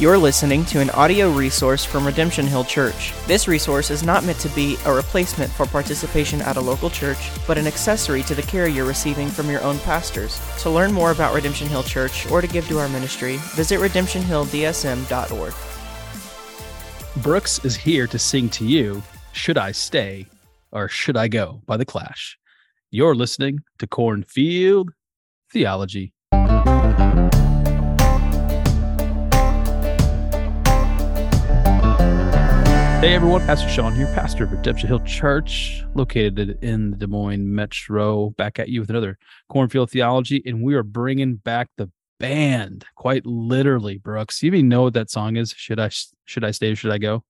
You're listening to an audio resource from Redemption Hill Church. This resource is not meant to be a replacement for participation at a local church, but an accessory to the care you're receiving from your own pastors. To learn more about Redemption Hill Church or to give to our ministry, visit redemptionhilldsm.org. Brooks is here to sing to you Should I Stay or Should I Go by The Clash. You're listening to Cornfield Theology. Hey everyone, Pastor Sean here, pastor of Redemption Hill Church, located in the Des Moines Metro. Back at you with another Cornfield Theology, and we are bringing back the band, quite literally. Brooks, you even know what that song is? Should I should I stay or should I go?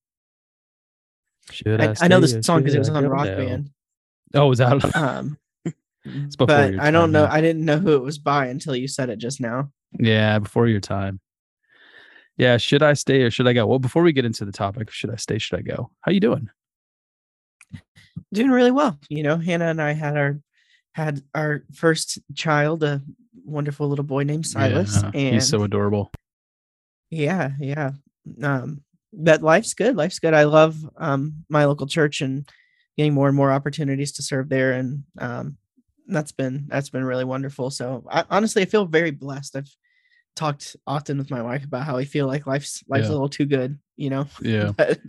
Should I, I, I know this song because it was on Rock Band. Oh, was that? Um, but I don't know. I didn't know who it was by until you said it just now. Yeah, before your time. Yeah, should I stay or should I go? Well, before we get into the topic, should I stay? Should I go? How you doing? Doing really well. You know, Hannah and I had our had our first child, a wonderful little boy named Silas, yeah, and he's so adorable. Yeah, yeah. Um, that life's good. Life's good. I love um my local church and getting more and more opportunities to serve there, and um, that's been that's been really wonderful. So I, honestly, I feel very blessed. I've talked often with my wife about how I feel like life's life's yeah. a little too good, you know. Yeah. but,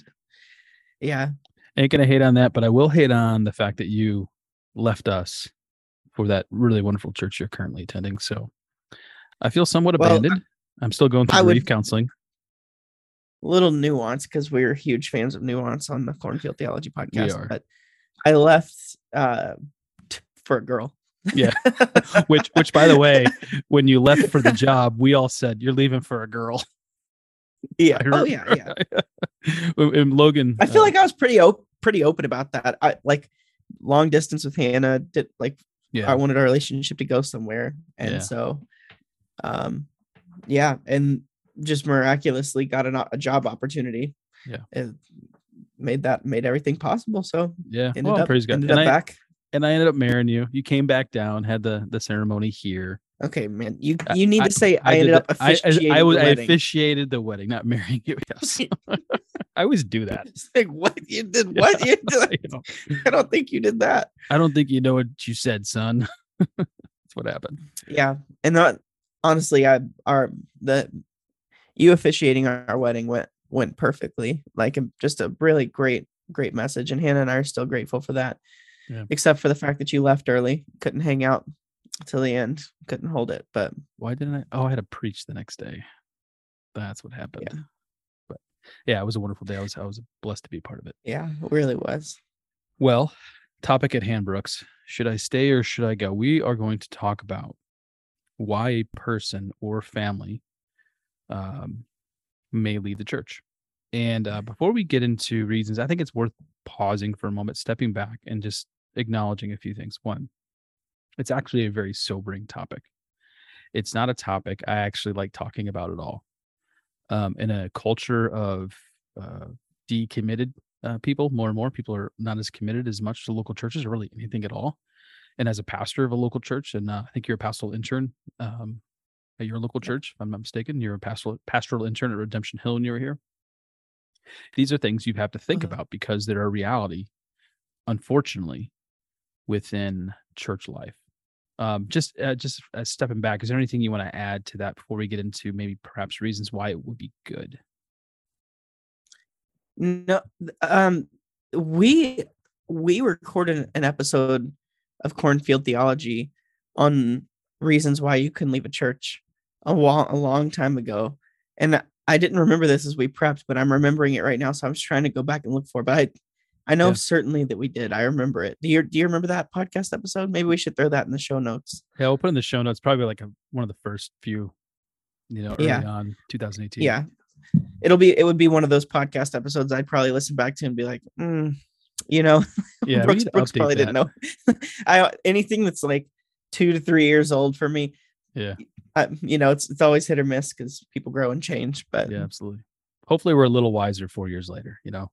yeah. Ain't gonna hate on that, but I will hate on the fact that you left us for that really wonderful church you're currently attending. So I feel somewhat abandoned. Well, I'm still going through I grief would, counseling. Little nuance because we're huge fans of nuance on the Cornfield Theology podcast. But I left uh, t- for a girl yeah. Which which by the way when you left for the job we all said you're leaving for a girl. Yeah. Oh yeah yeah. And logan i feel uh, like i was pretty open pretty open about that. I like long distance with hannah did like yeah. I wanted our relationship to go somewhere. And yeah. so um yeah and just miraculously got an, a job opportunity. Yeah. It made that made everything possible. So yeah. ended well, up, praise god ended and up I, back and I ended up marrying you. You came back down, had the the ceremony here. Okay, man. You you need I, to say I, I ended up officiating I, I, was I officiated the wedding, not marrying you. Yes. I always do that. It's like what you did? What you did? I don't think you did that. I don't think you know what you said, son. That's what happened. Yeah, and not honestly, I our the you officiating our, our wedding went went perfectly. Like um, just a really great great message, and Hannah and I are still grateful for that yeah. except for the fact that you left early, couldn't hang out till the end, couldn't hold it. But why didn't I? Oh, I had to preach the next day. That's what happened. Yeah. But yeah, it was a wonderful day. I was I was blessed to be part of it. Yeah, it really was. Well, topic at hand, Brooks. Should I stay or should I go? We are going to talk about why a person or family um, may leave the church. And uh, before we get into reasons, I think it's worth pausing for a moment, stepping back, and just acknowledging a few things. One, it's actually a very sobering topic. It's not a topic I actually like talking about at all. Um, in a culture of uh, decommitted uh, people, more and more people are not as committed as much to local churches or really anything at all. And as a pastor of a local church, and uh, I think you're a pastoral intern um, at your local church, if I'm not mistaken, you're a pastoral pastoral intern at Redemption Hill, and you were here. These are things you have to think mm-hmm. about because they're a reality, unfortunately, within church life. Um, just uh, just uh, stepping back, is there anything you want to add to that before we get into maybe perhaps reasons why it would be good? No, um, we we recorded an episode of Cornfield Theology on reasons why you couldn't leave a church a long, a long time ago, and I didn't remember this as we prepped, but I'm remembering it right now. So I'm just trying to go back and look for it. But I, I know yeah. certainly that we did. I remember it. Do you do you remember that podcast episode? Maybe we should throw that in the show notes. Yeah, we'll put in the show notes. Probably like a, one of the first few, you know, early yeah. on 2018. Yeah, it'll be it would be one of those podcast episodes I'd probably listen back to and be like, mm, you know, yeah, Brooks, Brooks probably that. didn't know. I anything that's like two to three years old for me. Yeah, I, you know, it's it's always hit or miss because people grow and change. But yeah, absolutely. Hopefully, we're a little wiser four years later. You know,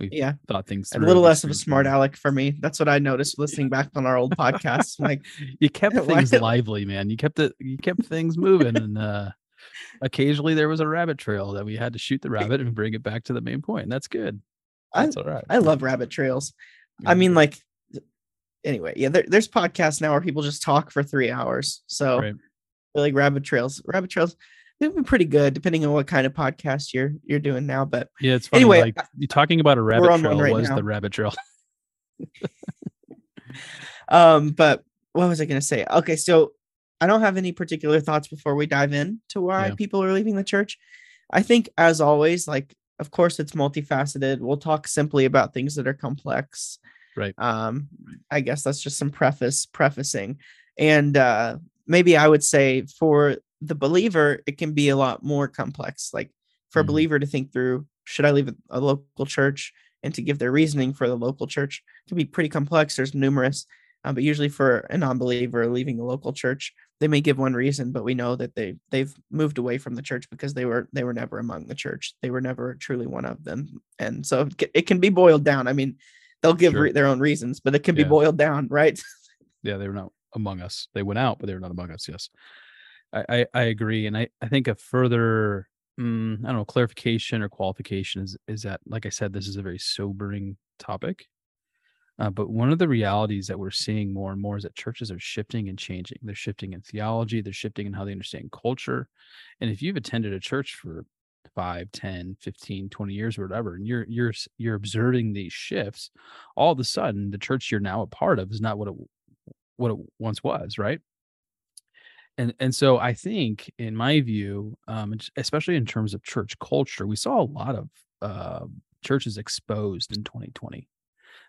we yeah thought things a little less of a smart aleck for me. That's what I noticed listening back on our old podcasts. Like you kept things lively, man. You kept it. You kept things moving, and uh occasionally there was a rabbit trail that we had to shoot the rabbit and bring it back to the main point. That's good. That's I, all right. I love rabbit trails. I mean, like, anyway, yeah, there, there's podcasts now where people just talk for three hours. So, Right. Like rabbit trails. Rabbit trails, they've been pretty good depending on what kind of podcast you're you're doing now. But Yeah, it's funny. Anyway, like you talking about a rabbit trail right was now. the rabbit trail. um, but what was I gonna say? Okay, so I don't have any particular thoughts before we dive in to why Yeah. people are leaving the church. I think, as always, like of course it's multifaceted. We'll talk simply about things that are complex. Right. Um, I guess that's just some preface prefacing. And uh maybe I would say for the believer, it can be a lot more complex. Like for Mhm. a believer to think through, should I leave a- local church and to give their reasoning for the local church can be pretty complex. There's numerous, uh, but usually for a non-believer leaving a local church, they may give one reason, but we know that they they've moved away from the church because they were they were never among the church. They were never truly one of them, and so it can be boiled down. I mean, they'll give Sure. re- their own reasons, but it can be boiled down, right? yeah, they were not among us. They went out, but they were not among us. Yes, I I, I agree, and I I think a further mm, I don't know clarification or qualification is is that like I said, this is a very sobering topic. Uh, but one of the realities that we're seeing more and more is that churches are shifting and changing. They're shifting in theology, they're shifting in how they understand culture. And if you've attended a church for 5, 10, 15, 20 years or whatever, and you're you're you're observing these shifts, all of a sudden the church you're now a part of is not what it what it once was, right? And and so I think, in my view, um, especially in terms of church culture, we saw a lot of uh, churches exposed in 2020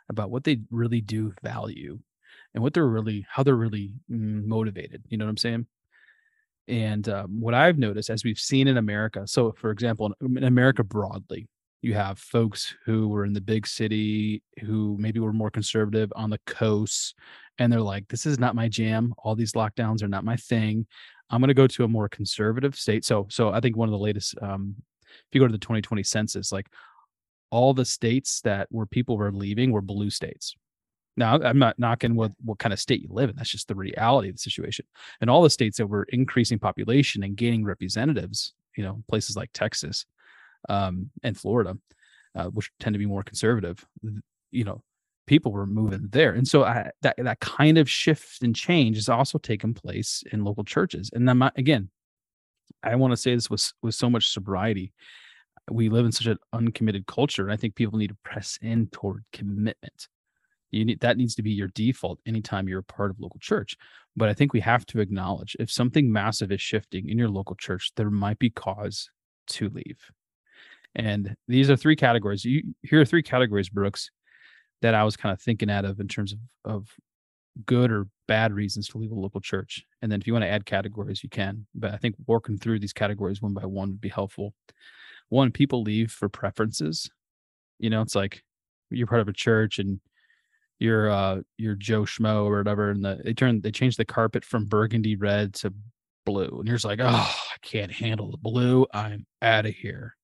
about what they really do value and what they're really how they're really mm, motivated. You know what I'm saying? And um, what I've noticed, as we've seen in America, so for example, in in America broadly, you have folks who were in the big city who maybe were more conservative on the coast, and they're like, "This is not my jam. All these lockdowns are not my thing. I'm going to go to a more conservative state." So, so I think one of the latest, um, if you go to the 2020 census, like all the states that where people were leaving were blue states. Now, I'm not knocking what what kind of state you live in. That's just the reality of the situation. And all the states that were increasing population and gaining representatives, you know, places like Texas um, and Florida, uh, which tend to be more conservative, you know, people were moving there. And so I, that that kind of shift and change has also taken place in local churches. And I'm again, I want to say this with with so much sobriety. We live in such an uncommitted culture, and I think people need to press in toward commitment. You need that needs to be your default anytime you're a part of local church. But I think we have to acknowledge if something massive is shifting in your local church, there might be cause to leave. And these are three categories. You here are three categories, Brooks, that I was kind of thinking out of in terms of of good or bad reasons to leave a local church. And then if you want to add categories, you can. But I think working through these categories one by one would be helpful. One, people leave for preferences. You know, it's like you're part of a church and you're uh you're Joe Schmo or whatever, and the, they turn they change the carpet from burgundy red to blue, and you're just like, oh, I can't handle the blue. I'm out of here.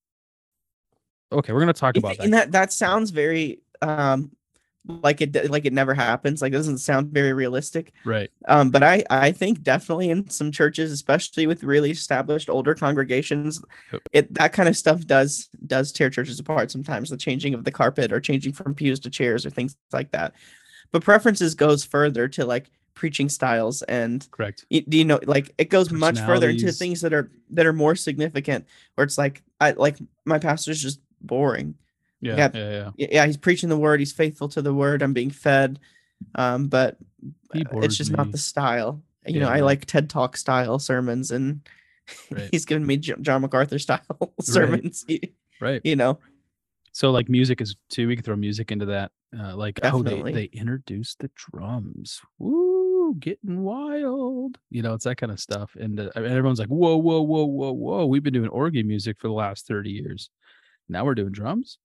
Okay, we're gonna talk about that. and that that sounds very um like it like it never happens. Like it doesn't sound very realistic. Right. Um, but I I think definitely in some churches, especially with really established older congregations, it that kind of stuff does does tear churches apart sometimes. The changing of the carpet or changing from pews to chairs or things like that. But preferences goes further to like preaching styles and Correct. do you know like it goes much further into things that are that are more significant where it's like I like my pastor's just boring Yeah. Yeah. Yeah. Yeah. yeah, he's preaching the word, he's faithful to the word, I'm being fed. Um, but uh, it's just me. not the style. You Yeah, know, I like TED Talk style sermons, and Right. he's giving me John MacArthur style sermons. Right. You know, So like music is too. We can throw music into that. Uh, like oh, they they introduced the drums. Woo, getting wild. You know, it's that kind of stuff. And, uh, everyone's like, whoa, whoa, whoa, whoa, whoa. We've been doing organ music for the last thirty years. Now we're doing drums.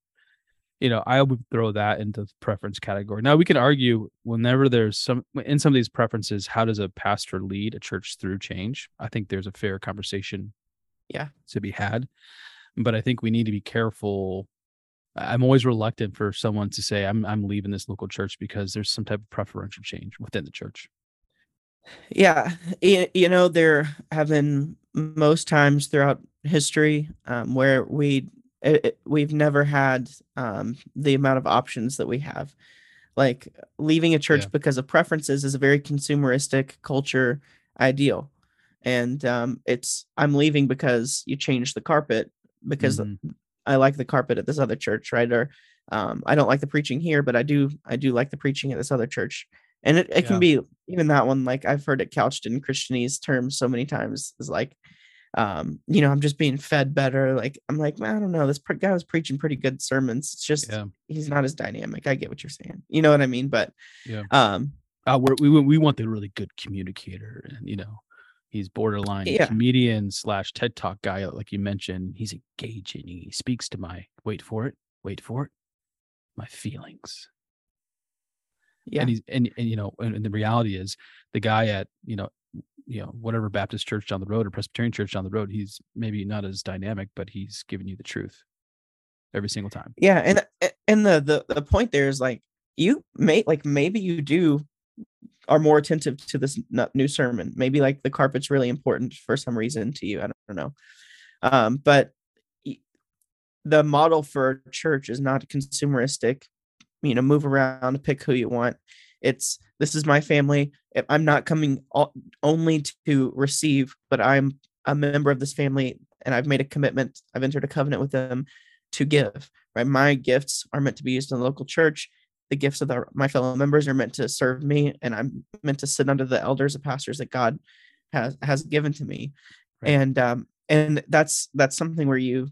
You know, I would throw that into the preference category. Now we can argue whenever there's some in some of these preferences, how does a pastor lead a church through change? I think there's a fair conversation Yeah. to be had. But I think we need to be careful I'm always reluctant for someone to say I'm I'm leaving this local church because there's some type of preferential change within the church. yeah, you know, there have been most times throughout history um, where we it, it- we've never had um, the amount of options that we have. Like leaving a church Yeah. because of preferences is a very consumeristic culture ideal, and um, it's I'm leaving because you changed the carpet because Mhm. I like the carpet at this other church, right? Or um, I don't like the preaching here, but I do I do like the preaching at this other church. And it, it Yeah. can be even that one, like I've heard it couched in Christianese terms so many times is like, um, you know, I'm just being fed better. Like I'm like, "Man, I don't know. This pre- guy was preaching pretty good sermons. It's just Yeah. he's not as dynamic. I get what you're saying. You know what I mean? But Yeah. um, Uh, we're, we want- we want the really good communicator, and you know, he's borderline Yeah. comedian slash TED Talk guy, like you mentioned. He's engaging. He speaks to my wait for it, wait for it, my feelings. yeah, And he's and, and you know, and, and the reality is, the guy at you know, you know, whatever Baptist church down the road or Presbyterian church down the road, he's maybe not as dynamic, but he's giving you the truth every single time. yeah. And and the the the point there is like you may like maybe you do are more attentive to this new sermon. Maybe like the carpet's really important for some reason to you. I don't know. Um, but the model for church is not consumeristic. You know, move around, pick who you want. It's this is my family. I'm not coming only to receive, but I'm a member of this family, and I've made a commitment. I've entered a covenant with them to give. Right, my gifts are meant to be used in the local church the gifts of the, my fellow members are meant to serve me and i'm meant to sit under the elders and pastors that god has has given to me Right. and um and that's that's something where you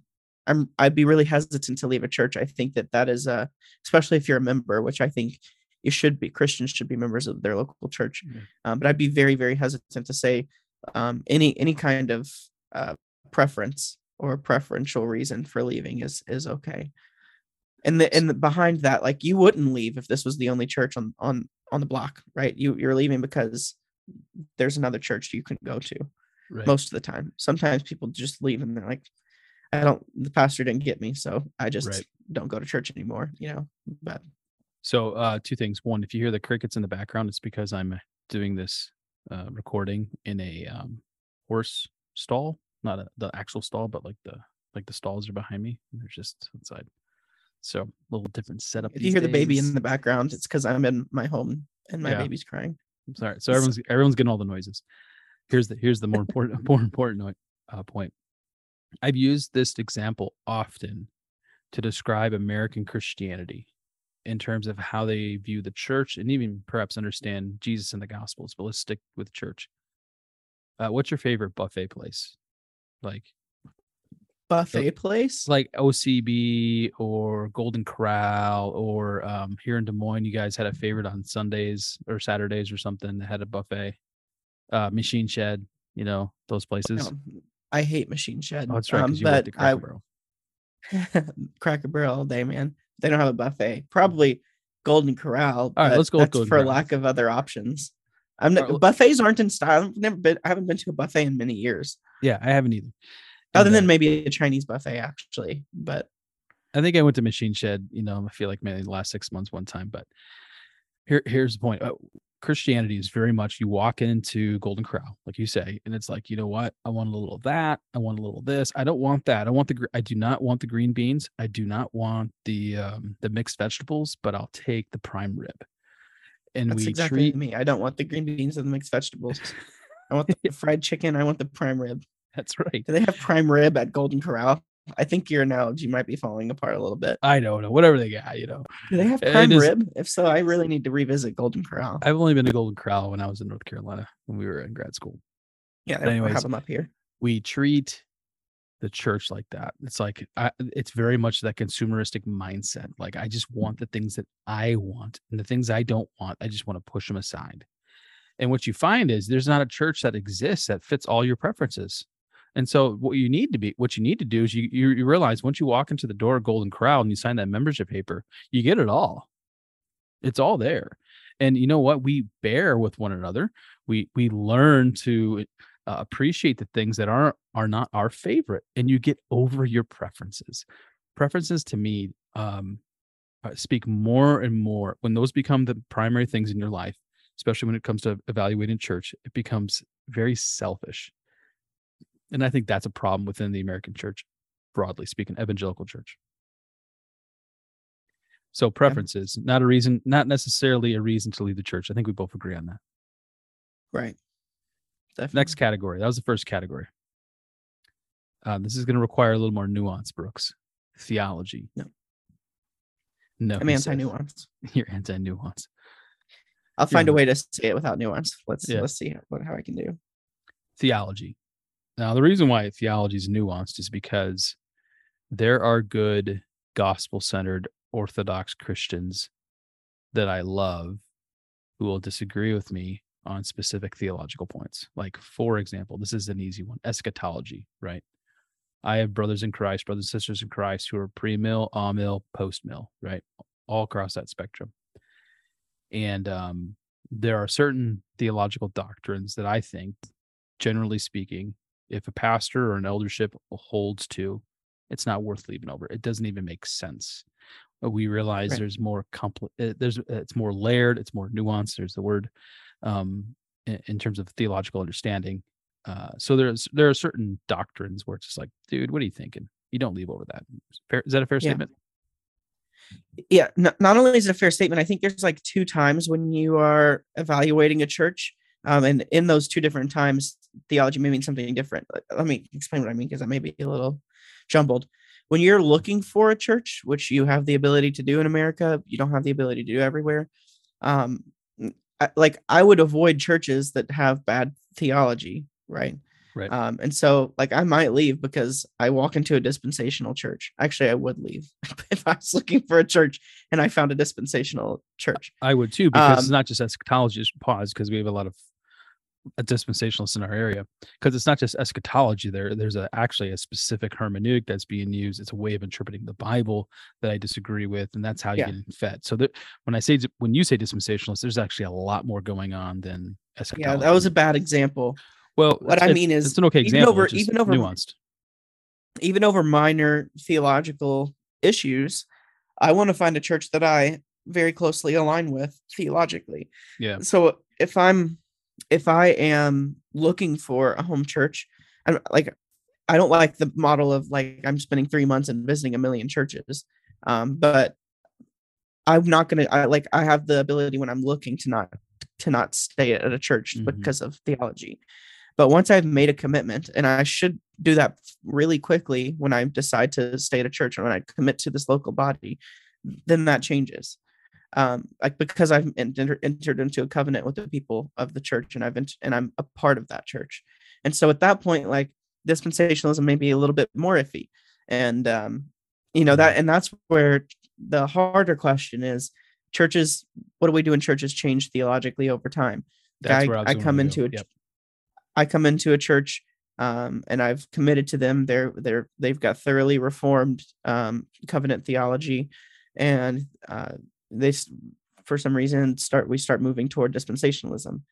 i'm i'd be really hesitant to leave a church i think that that is a especially if you're a member which i think you should be christians should be members of their local church Yeah. um, but i'd be very very hesitant to say um any any kind of uh preference or preferential reason for leaving is is okay and the and the, behind that like you wouldn't leave if this was the only church on on on the block right you you're leaving because there's another church you can go to Right. most of the time sometimes people just leave and they're like i don't the pastor didn't get me so i just Right. don't go to church anymore you know but So, uh, two things. One, if you hear the crickets in the background, it's because I'm doing this uh, recording in a um, horse stall, not a, the actual stall, but like the like the stalls are behind me. And they're just outside. So, a little different setup. if you hear the baby in the background it's because i'm in my home and my Yeah. baby's crying I'm sorry. So everyone's everyone's getting all the noises. Here's the here's the more important more important uh, point. I've used this example often to describe American Christianity in terms of how they view the church and even perhaps understand Jesus and the Gospels. But let's stick with church. Uh, what's your favorite buffet place? Like buffet place like OCB or Golden Corral or um, here in Des Moines, you guys had a favorite on Sundays or Saturdays or something that had a buffet. Uh, Machine Shed, you know those places. I hate machine shed oh, that's right. um, Because you worked but at i Cracker Barrel. Cracker Barrel all day, man. They don't have a buffet. Probably Golden Corral. All right, but let's go for Corral. lack of other options. I'm not, right, buffets aren't in style. I've never been. I haven't been to a buffet in many years, Yeah, I haven't either. other And, than uh, maybe a Chinese buffet, actually. But I think I went to Machine Shed. You know, I feel like maybe the last six months one time. But here, here's the point. Christianity is very much you walk into Golden Corral, like you say, and it's like, you know what? I want a little of that. I want a little of this. I don't want that. I want the. I do not want the green beans. I do not want the um the mixed vegetables. But I'll take the prime rib. And that's we exactly treat. me. I don't want the green beans and the mixed vegetables. I want the fried chicken. I want the prime rib. That's right. Do they have prime rib at Golden Corral? I think your analogy might be falling apart a little bit. I don't know. Whatever they got, you know. Do they have prime is- rib? If so, I really need to revisit Golden Corral. I've only been to Golden Corral when I was in North Carolina when we were in grad school. Yeah, they anyways, have them up here. we treat the church like that. It's like I, it's very much that consumeristic mindset. Like I just want the things that I want, and the things I don't want, I just want to push them aside. And what you find is there's not a church that exists that fits all your preferences. And so what you need to be, what you need to do is you you, you realize once you walk into the door of Golden Corral and you sign that membership paper, you get it all. It's all there. And you know what? We bear with one another. We we learn to uh, appreciate the things that are are not our favorite and you get over your preferences preferences to me um uh, speak more and more when those become the primary things in your life especially when it comes to evaluating church it becomes very selfish And I think that's a problem within the American church, broadly speaking, evangelical church. So preferences, not a reason, not necessarily a reason to leave the church. I think we both agree on that. Right. Definitely. Next category. That was the first category. Uh, this is going to require a little more nuance, Brooks. Theology. No. No. I'm anti-nuance. You're anti-nuance. I'll You're find a way to say it without nuance. Let's Yeah. let's see how, how I can do. Theology. Now, the reason why theology is nuanced is because there are good gospel-centered Orthodox Christians that I love who will disagree with me on specific theological points. Like, for example, this is an easy one eschatology, right? I have brothers in Christ, brothers and sisters in Christ who are pre mill, mill, post mill, right? All across that spectrum. And um, there are certain theological doctrines that I think, generally speaking, if a pastor or an eldership holds to, it's not worth leaving over. It doesn't even make sense. But we realize Right. there's more compl- uh, there's it's more layered, it's more nuanced. There's the word um, in, in terms of theological understanding. Uh, so there's there are certain doctrines where it's just like, dude, what are you thinking? You don't leave over that. Fair, is that a fair Yeah. statement? yeah not only is it a fair statement i think there's like two times when you are evaluating a church um, and in those two different times theology may mean something different Let- me explain what i mean because that may be a little jumbled when you're looking for a church which you have the ability to do in america you don't have the ability to do everywhere um, I, like i would avoid churches that have bad theology right Right. um, and so like I might leave because I walk into a dispensational church. Actually, I would leave if I was looking for a church and I found a dispensational church. I would too, because it's Um, not just eschatology. Just pause because we have a lot of uh, dispensationalist in our area. Because it's not just eschatology. There, there's a, actually a specific hermeneutic that's being used. It's a way of interpreting the Bible that I disagree with, and that's how you get fed. So that when I say when you say dispensationalist, there's actually a lot more going on than eschatology. Yeah, that was a bad example. well. what I mean is it's an okay even example. over- even over- nuanced. Even over minor theological issues, I want to find a church that I very closely align with theologically. Yeah. So if I'm if I am looking for a home church, I'm like I don't like the model of like I'm spending three months and visiting a million churches. Um, but I'm not gonna I like I have the ability when I'm looking to not to not stay at a church Mhm. because of theology. But once I've made a commitment, and I should do that really quickly when I decide to stay at a church or when I commit to this local body, then that changes. Um, like because I've entered, entered into a covenant with the people of the church, and I've ent- and I'm a part of that church. And so at that point, like dispensationalism may be a little bit more iffy, and um, you know that, and that's where the harder question is: churches. What do we do in churches change theologically over time? That's I, where I, I come into a Yep. I come into a church um, and I've committed to them. They're they're they've got thoroughly reformed um, covenant theology, and uh, they for some reason start we start moving toward dispensationalism.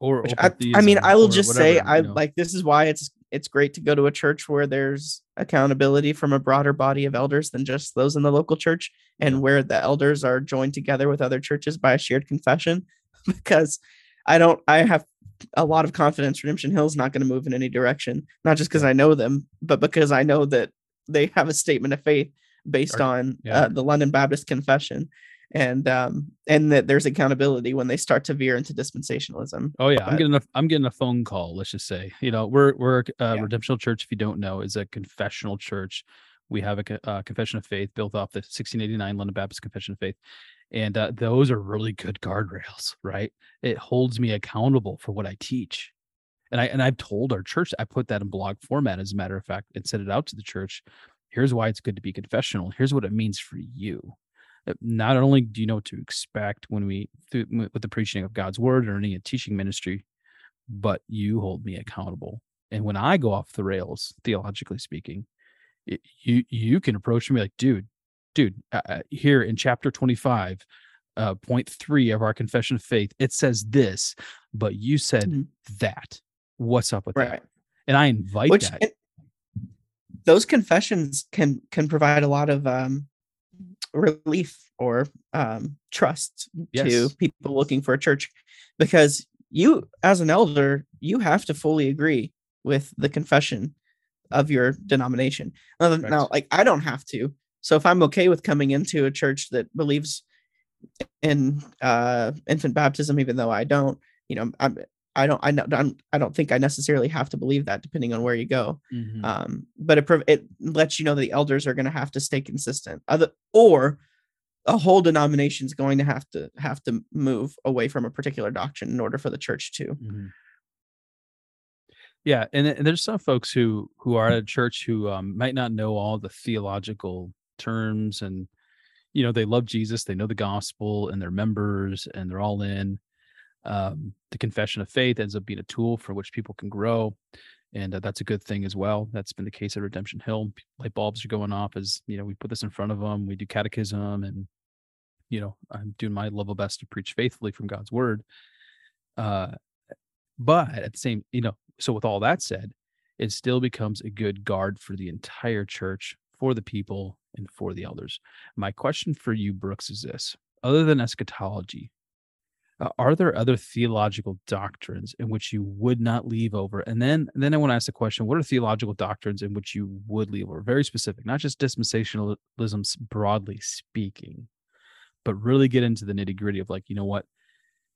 Or I, I mean, I will just say I you know. like this is why it's it's great to go to a church where there's accountability from a broader body of elders than just those in the local church, and where the elders are joined together with other churches by a shared confession. Because I don't, I have a lot of confidence Redemption Hill is not going to move in any direction, not just because I know them, but because I know that they have a statement of faith based on yeah. uh, the London Baptist Confession, and um, and that there's accountability when they start to veer into dispensationalism. Oh yeah, I'm getting a I'm getting a phone call. Let's just say, you know, we're we're uh, Yeah. Redemption Hill Church. If you don't know, is a confessional church. We have a uh, confession of faith built off the 1689 London Baptist Confession of Faith, and uh, those are really good guardrails, right? It holds me accountable for what I teach, and I and I've told our church. I put that in blog format, as a matter of fact, and sent it out to the church. Here's why it's good to be confessional. Here's what it means for you. Uh, Not only do you know what to expect when we through, with the preaching of God's word or any teaching ministry, but you hold me accountable. And when I go off the rails, theologically speaking, it, you you can approach me like, dude, dude, uh, uh, here in chapter twenty five, uh, point three of our confession of faith, it says this, but you said Mhm. that. What's up with Right. that? And I invite which that. and those confessions can can provide a lot of um relief or um trust Yes. to people looking for a church because you as an elder you have to fully agree with the confession of your denomination. Now, now, like I don't have to. So if I'm okay with coming into a church that believes in uh, infant baptism, even though I don't, you know, I'm, I don't, I don't, I'm- I don't think I necessarily have to believe that, depending on where you go. Mhm. Um, but it it lets you know that the elders are going to have to stay consistent, other or a whole denomination is going to have to have to move away from a particular doctrine in order for the church to. Mhm. Yeah, and, and there's some folks who who are at a church who um, might not know all the theological terms, and you know they love Jesus, they know the gospel, and they're members, and they're all in. Um, the confession of faith ends up being a tool for which people can grow, and uh, that's a good thing as well. That's been the case at Redemption Hill. Light bulbs are going off as you know we put this in front of them. We do catechism, and you know I'm doing my level best to preach faithfully from God's word. Uh, but at the same, you know, so with all that said, it still becomes a good guard for the entire church, for the people, and for the elders. My question for you, Brooks, is this: other than eschatology, uh, are there other theological doctrines in which you would not leave over? And then, then I want to ask the question: What are theological doctrines in which you would leave over? Very specific, not just dispensationalism broadly speaking, but really get into the nitty gritty of like, you know what?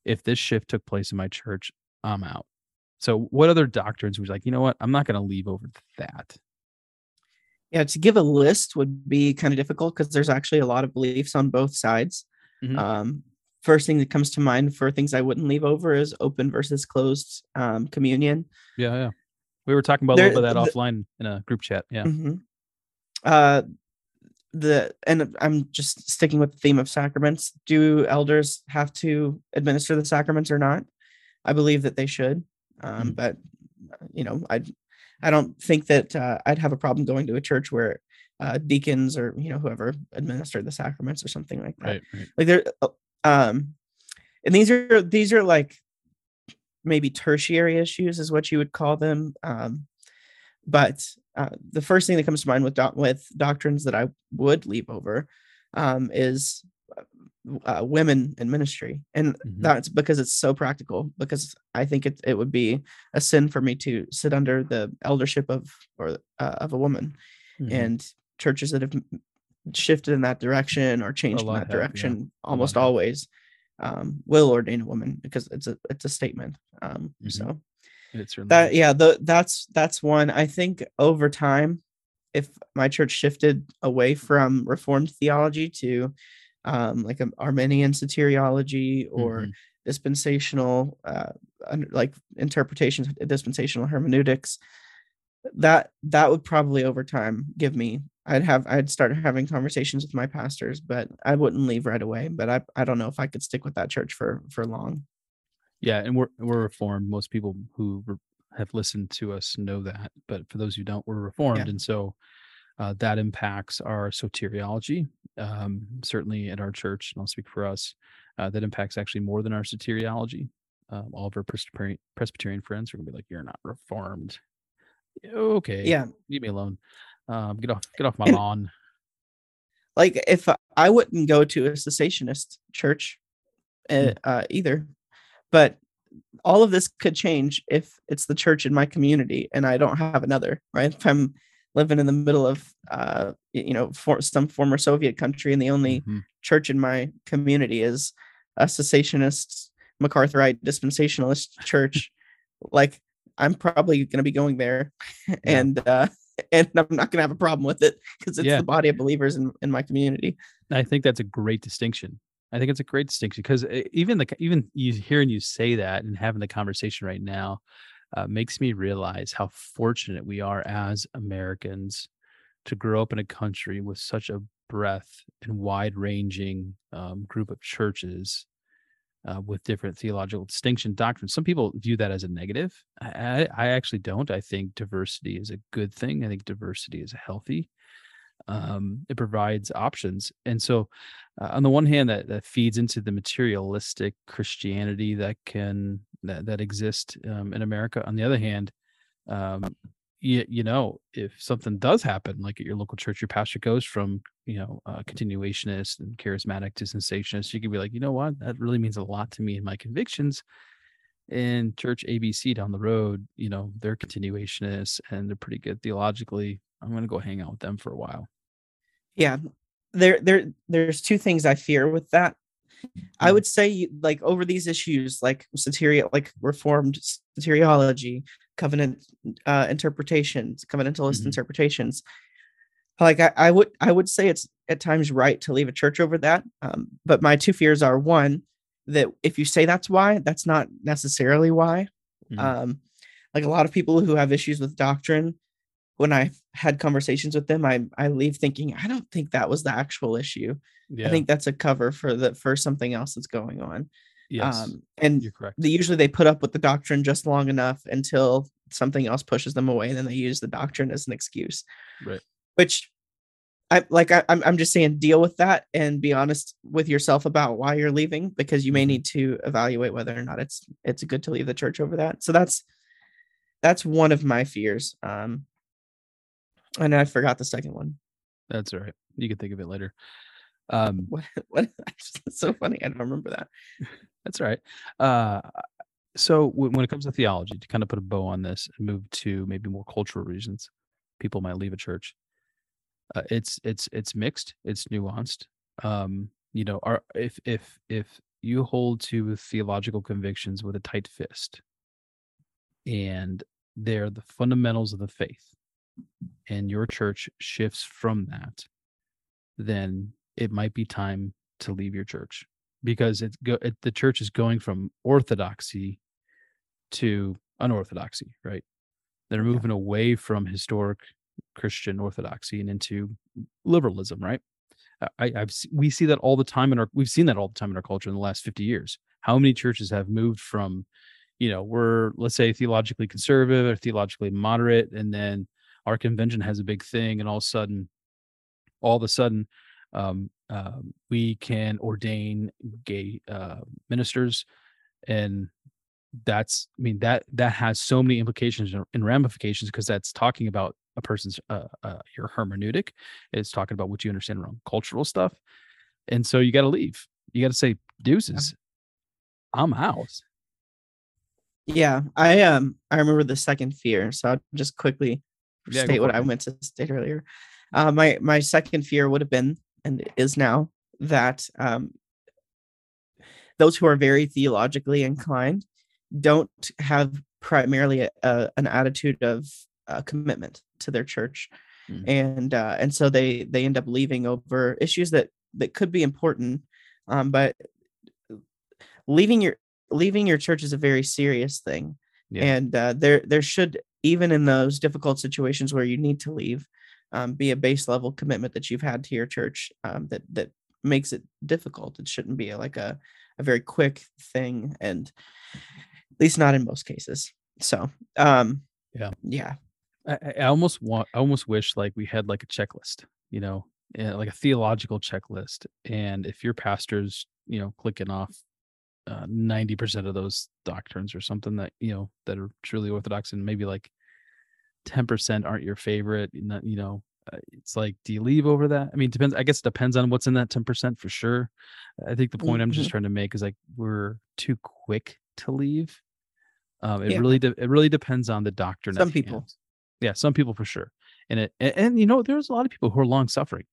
If this shift took place in my church, I'm out. So, what other doctrines was like, you know what? I'm not going to leave over that. Yeah, to give a list would be kind of difficult because there's actually a lot of beliefs on both sides. Mhm. Um, first thing that comes to mind for things I wouldn't leave over is open versus closed um, communion. Yeah, yeah. We were talking about a little bit of that the- offline in a group chat. Yeah. Mhm. Uh, the and I'm just sticking with the theme of sacraments. Do elders have to administer the sacraments or not? I believe that they should, um, Mhm. but uh, you know, I I don't think that uh, I'd have a problem going to a church where uh, deacons or you know whoever administered the sacraments or something like that. Right. Right. Like there, uh, um, and these are these are like maybe tertiary issues is what you would call them. Um, but uh, the first thing that comes to mind with doc- with doctrines that I would leave over um, is uh, women in ministry, and Mhm. that's because it's so practical. Because I think it it would be a sin for me to sit under the eldership of or uh, of a woman, Mhm. and churches that have shifted in that direction or changed in that have, yeah. direction almost always um, will ordain a woman because it's a it's a statement. Um, Mhm. So It certainly that yeah the that's that's one i think over time if my church shifted away from reformed theology to um like an Arminian soteriology or Mhm. dispensational uh under, like interpretations dispensational hermeneutics that that would probably over time give me i'd have i'd start having conversations with my pastors but i wouldn't leave right away but i i don't know if i could stick with that church for for long Yeah, and we're we're reformed. Most people who re- have listened to us know that, but for those who don't, we're reformed, Yeah. and so uh, that impacts our soteriology. Um, certainly at our church, and I'll speak for us, uh, that impacts actually more than our soteriology. Um, all of our Presbyterian, Presbyterian friends are gonna be like, "You're not reformed." Okay, yeah leave me alone. Um, get off, get off my And- lawn. like if I wouldn't go to a cessationist church uh, Mm. uh, either, but all of this could change if it's the church in my community and I don't have another. Right? If I'm living in the middle of uh, you know for some former Soviet country and the only Mhm. church in my community is a cessationist MacArthurite dispensationalist church, like I'm probably going to be going there, and uh, and I'm not going to have a problem with it because it's Yeah. the body of believers in, in my community. I think that's a great distinction. I think it's a great distinction because even the even you hearing you say that and having the conversation right now uh, makes me realize how fortunate we are as Americans to grow up in a country with such a breadth and wide ranging um, group of churches uh, with different theological distinction doctrines. Some people view that as a negative. I, I actually don't. I think diversity is a good thing. I think diversity is healthy. Um, it provides options, and so uh, on the one hand, that that feeds into the materialistic Christianity that can that that exists um, in America. On the other hand, um, you, you know, if something does happen, like at your local church, your pastor goes from you know uh, continuationist and charismatic to cessationist, you can be like, you know what, that really means a lot to me and my convictions. And church ABC down the road, you know, they're continuationists and they're pretty good theologically. I'm gonna go hang out with them for a while. Yeah. There there there's two things I fear with that. I Mhm. would say like over these issues like soteria like reformed soteriology, covenant uh interpretations, covenantalist Mhm. interpretations. Like I, I would I would say it's at times right to leave a church over that. Um, but my two fears are one, that if you say that's why, that's not necessarily why. Mhm. Um, like a lot of people who have issues with doctrine, when I've had conversations with them, I I leave thinking, I don't think that was the actual issue. yeah. I think that's a cover for the for something else that's going on. Yes, Um, and you're correct. they usually they put up with the doctrine just long enough until something else pushes them away, and then they use the doctrine as an excuse. Right. Which I like I, I'm I'm just saying deal with that and be honest with yourself about why you're leaving because you may Mhm. need to evaluate whether or not it's it's good to leave the church over that. So that's that's one of my fears. Um and I forgot the second one. That's all right. You can think of it later. Um, What what it's so funny. I don't remember that. That's all right. Uh, so when, it comes to theology, to kind of put a bow on this and move to maybe more cultural reasons, people might leave a church. Uh, it's it's it's mixed. It's nuanced. Um, you know, are if if if you hold to theological convictions with a tight fist, and they're the fundamentals of the faith, and your church shifts from that, then it might be time to leave your church because it's go it, the church is going from orthodoxy to unorthodoxy, right? They're Yeah. moving away from historic Christian orthodoxy and into liberalism, right? I, I've se- we see that all the time in our we've seen that all the time in our culture in the last 50 years. How many churches have moved from, you know, we're let's say theologically conservative or theologically moderate, and then our convention has a big thing, and all of a sudden, all of a sudden, um, um, we can ordain gay uh, ministers, and that's I mean that that has so many implications and- and ramifications because that's talking about a person's uh, uh, your hermeneutic. It's talking about what you understand around cultural stuff, and so you got to leave. You got to say deuces. I'm out. Yeah, I um I remember the second fear, so I'll just quickly Yeah, state what I went to state earlier. Uh, my my second fear would have been and is now that um those who are very theologically inclined don't have primarily a, a, an attitude of uh, commitment to their church Mm. and uh, and so they they end up leaving over issues that that could be important um, but leaving your leaving your church is a very serious thing Yeah. and uh, there there should even in those difficult situations where you need to leave um, be a base level commitment that you've had to your church um, that that makes it difficult it shouldn't be like a, a very quick thing and at least not in most cases so um Yeah. yeah I, I almost want I almost wish like we had like a checklist, you know, uh, like a theological checklist. And if your pastor's, you know, clicking off uh, ninety percent of those doctrines or something that you know that are truly orthodox, and maybe like ten percent aren't your favorite, you know, uh, it's like, do you leave over that? I mean, it depends. I guess it depends on what's in that ten percent for sure. I think the point I'm just Mhm. trying to make is like we're too quick to leave. Um, it Yeah. really de- it really depends on the doctrine. at Some people. hand. Yeah, some people for sure. And it and, and you know, there's a lot of people who are long suffering.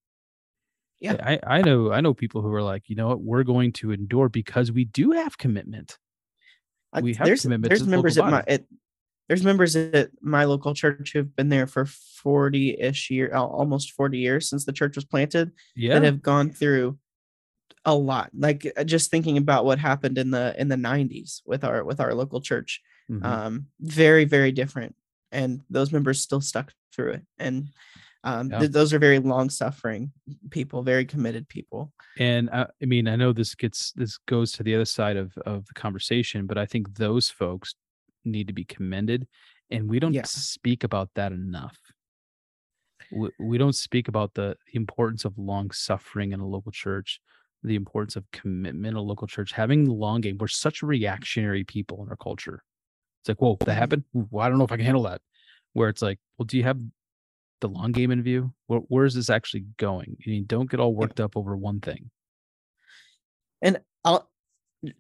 Yeah. I, I know I know people who are like, you know what, we're going to endure because we do have commitment. I- We have there's commitment there's the members local at my at, there's members at my local church who've been there for 40-ish year almost 40 years since the church was planted Yeah. that have gone through a lot like uh, just thinking about what happened in the in the 90s with our with our local church Mhm. um very very different and those members still stuck through it and um Yeah. th- those are very long suffering people very committed people and I, I mean, I know this gets this goes to the other side of of the conversation, but I think those folks need to be commended, and we don't Yeah. speak about that enough. We, we don't speak about the importance of long suffering in a local church, the importance of commitment in a local church, having the long game. We're such reactionary people in our culture. It's like, whoa, that Mhm. happened. Well, I don't know if I can handle that. Where it's like, well, do you have the long game in view? Where, where is this actually going? You mean, don't get all worked up over one thing. and i'll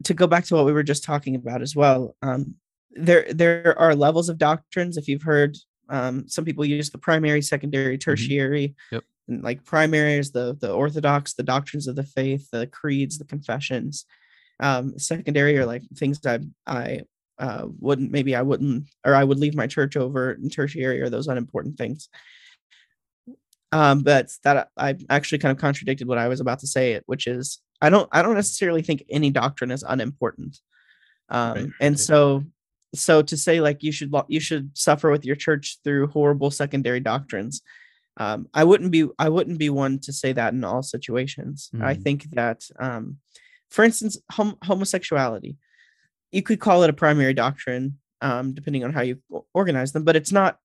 to go back to what we were just talking about as well, um, there there are levels of doctrines. If you've heard, um, some people use the primary, secondary, tertiary. Yep. And like primary is the the orthodox, the doctrines of the faith, the creeds, the confessions. Um, secondary are like things I I uh, wouldn't maybe I wouldn't or I would leave my church over. And tertiary are those unimportant things. Um, but that I actually kind of contradicted what I was about to say, it which is I don't I don't necessarily think any doctrine is unimportant. Um, Right, and right. so so to say like you should you should suffer with your church through horrible secondary doctrines. Um, I wouldn't be I wouldn't be one to say that in all situations. I Mm. think that um, for instance, hom- homosexuality, you could call it a primary doctrine, um, depending on how you organize them, but it's not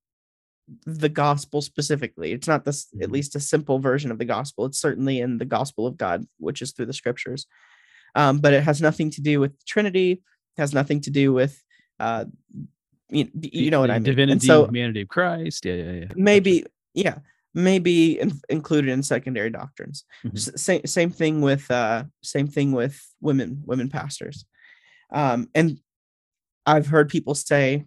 the gospel specifically. It's not this at Mhm. least a simple version of the gospel. It's certainly in the gospel of God, which is through the scriptures. Um, but it has nothing to do with Trinity. Has nothing to do with uh, you, you know what I mean. Divinity, and so humanity of Christ. Yeah, yeah, yeah. Maybe yeah maybe in, included in secondary doctrines Mhm. S- same same thing with uh same thing with women women pastors um and i've heard people say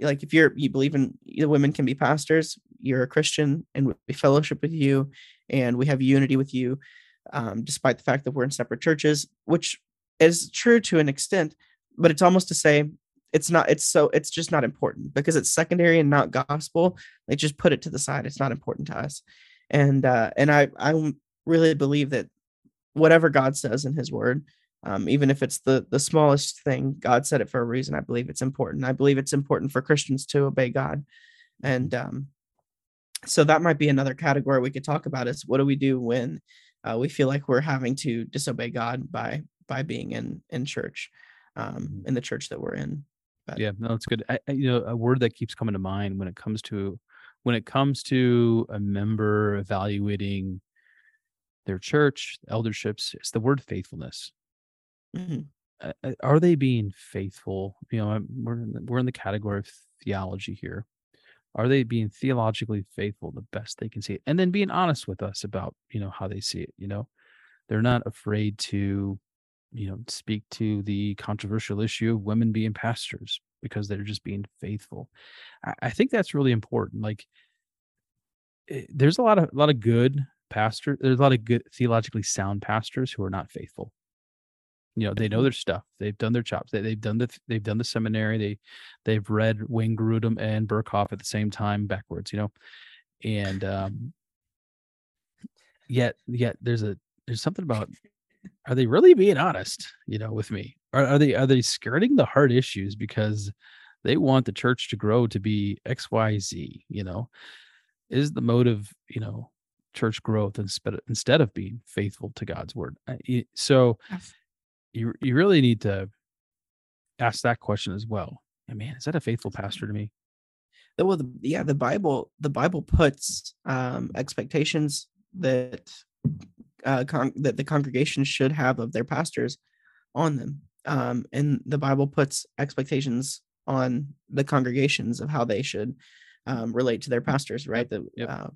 like if you're you believe in the women can be pastors you're a christian and we fellowship with you and we have unity with you um, despite the fact that we're in separate churches which is true to an extent but it's almost to say it's not it's so it's just not important because it's secondary and not gospel like just put it to the side it's not important to us. And uh and I really believe that whatever god says in his word um, even if it's the the smallest thing god said it for a reason i believe it's important. I believe it's important for christians to obey god. And um so that might be another category we could talk about is what do we do when uh, we feel like we're having to disobey god by by being in in church um in the church that we're in but Yeah, no, it's good. I, you know, a word that keeps coming to mind when it comes to when it comes to a member evaluating their church elderships, it's the word faithfulness. uh, Are they being faithful? You know, we're we're in the category of theology here. Are they being theologically faithful the best they can see it, and then being honest with us about you know how they see it? You know, they're not afraid to you know speak to the controversial issue of women being pastors because they're just being faithful. I, I think that's really important like eh, there's a lot of a lot of good pastors there's a lot of good theologically sound pastors who are not faithful. You know they know Mhm. their stuff they've done their chops they, they've done the they've done the seminary they they've read wayne grudem and Berkhof at the same time backwards you know? And um yet yet there's a there's something about are they really being honest you know with me? Are, are they are they skirting the hard issues because they want the church to grow to be xyz you know? Is the motive you know church growth instead of, instead of being faithful to god's word? So you you really need to ask that question as well. And man is that a faithful pastor to me? Well the, yeah the bible the bible puts um expectations that uh con- that the congregation should have of their pastors on them. Um and the bible puts expectations on the congregations of how they should um, relate to their pastors right? That yep. uh,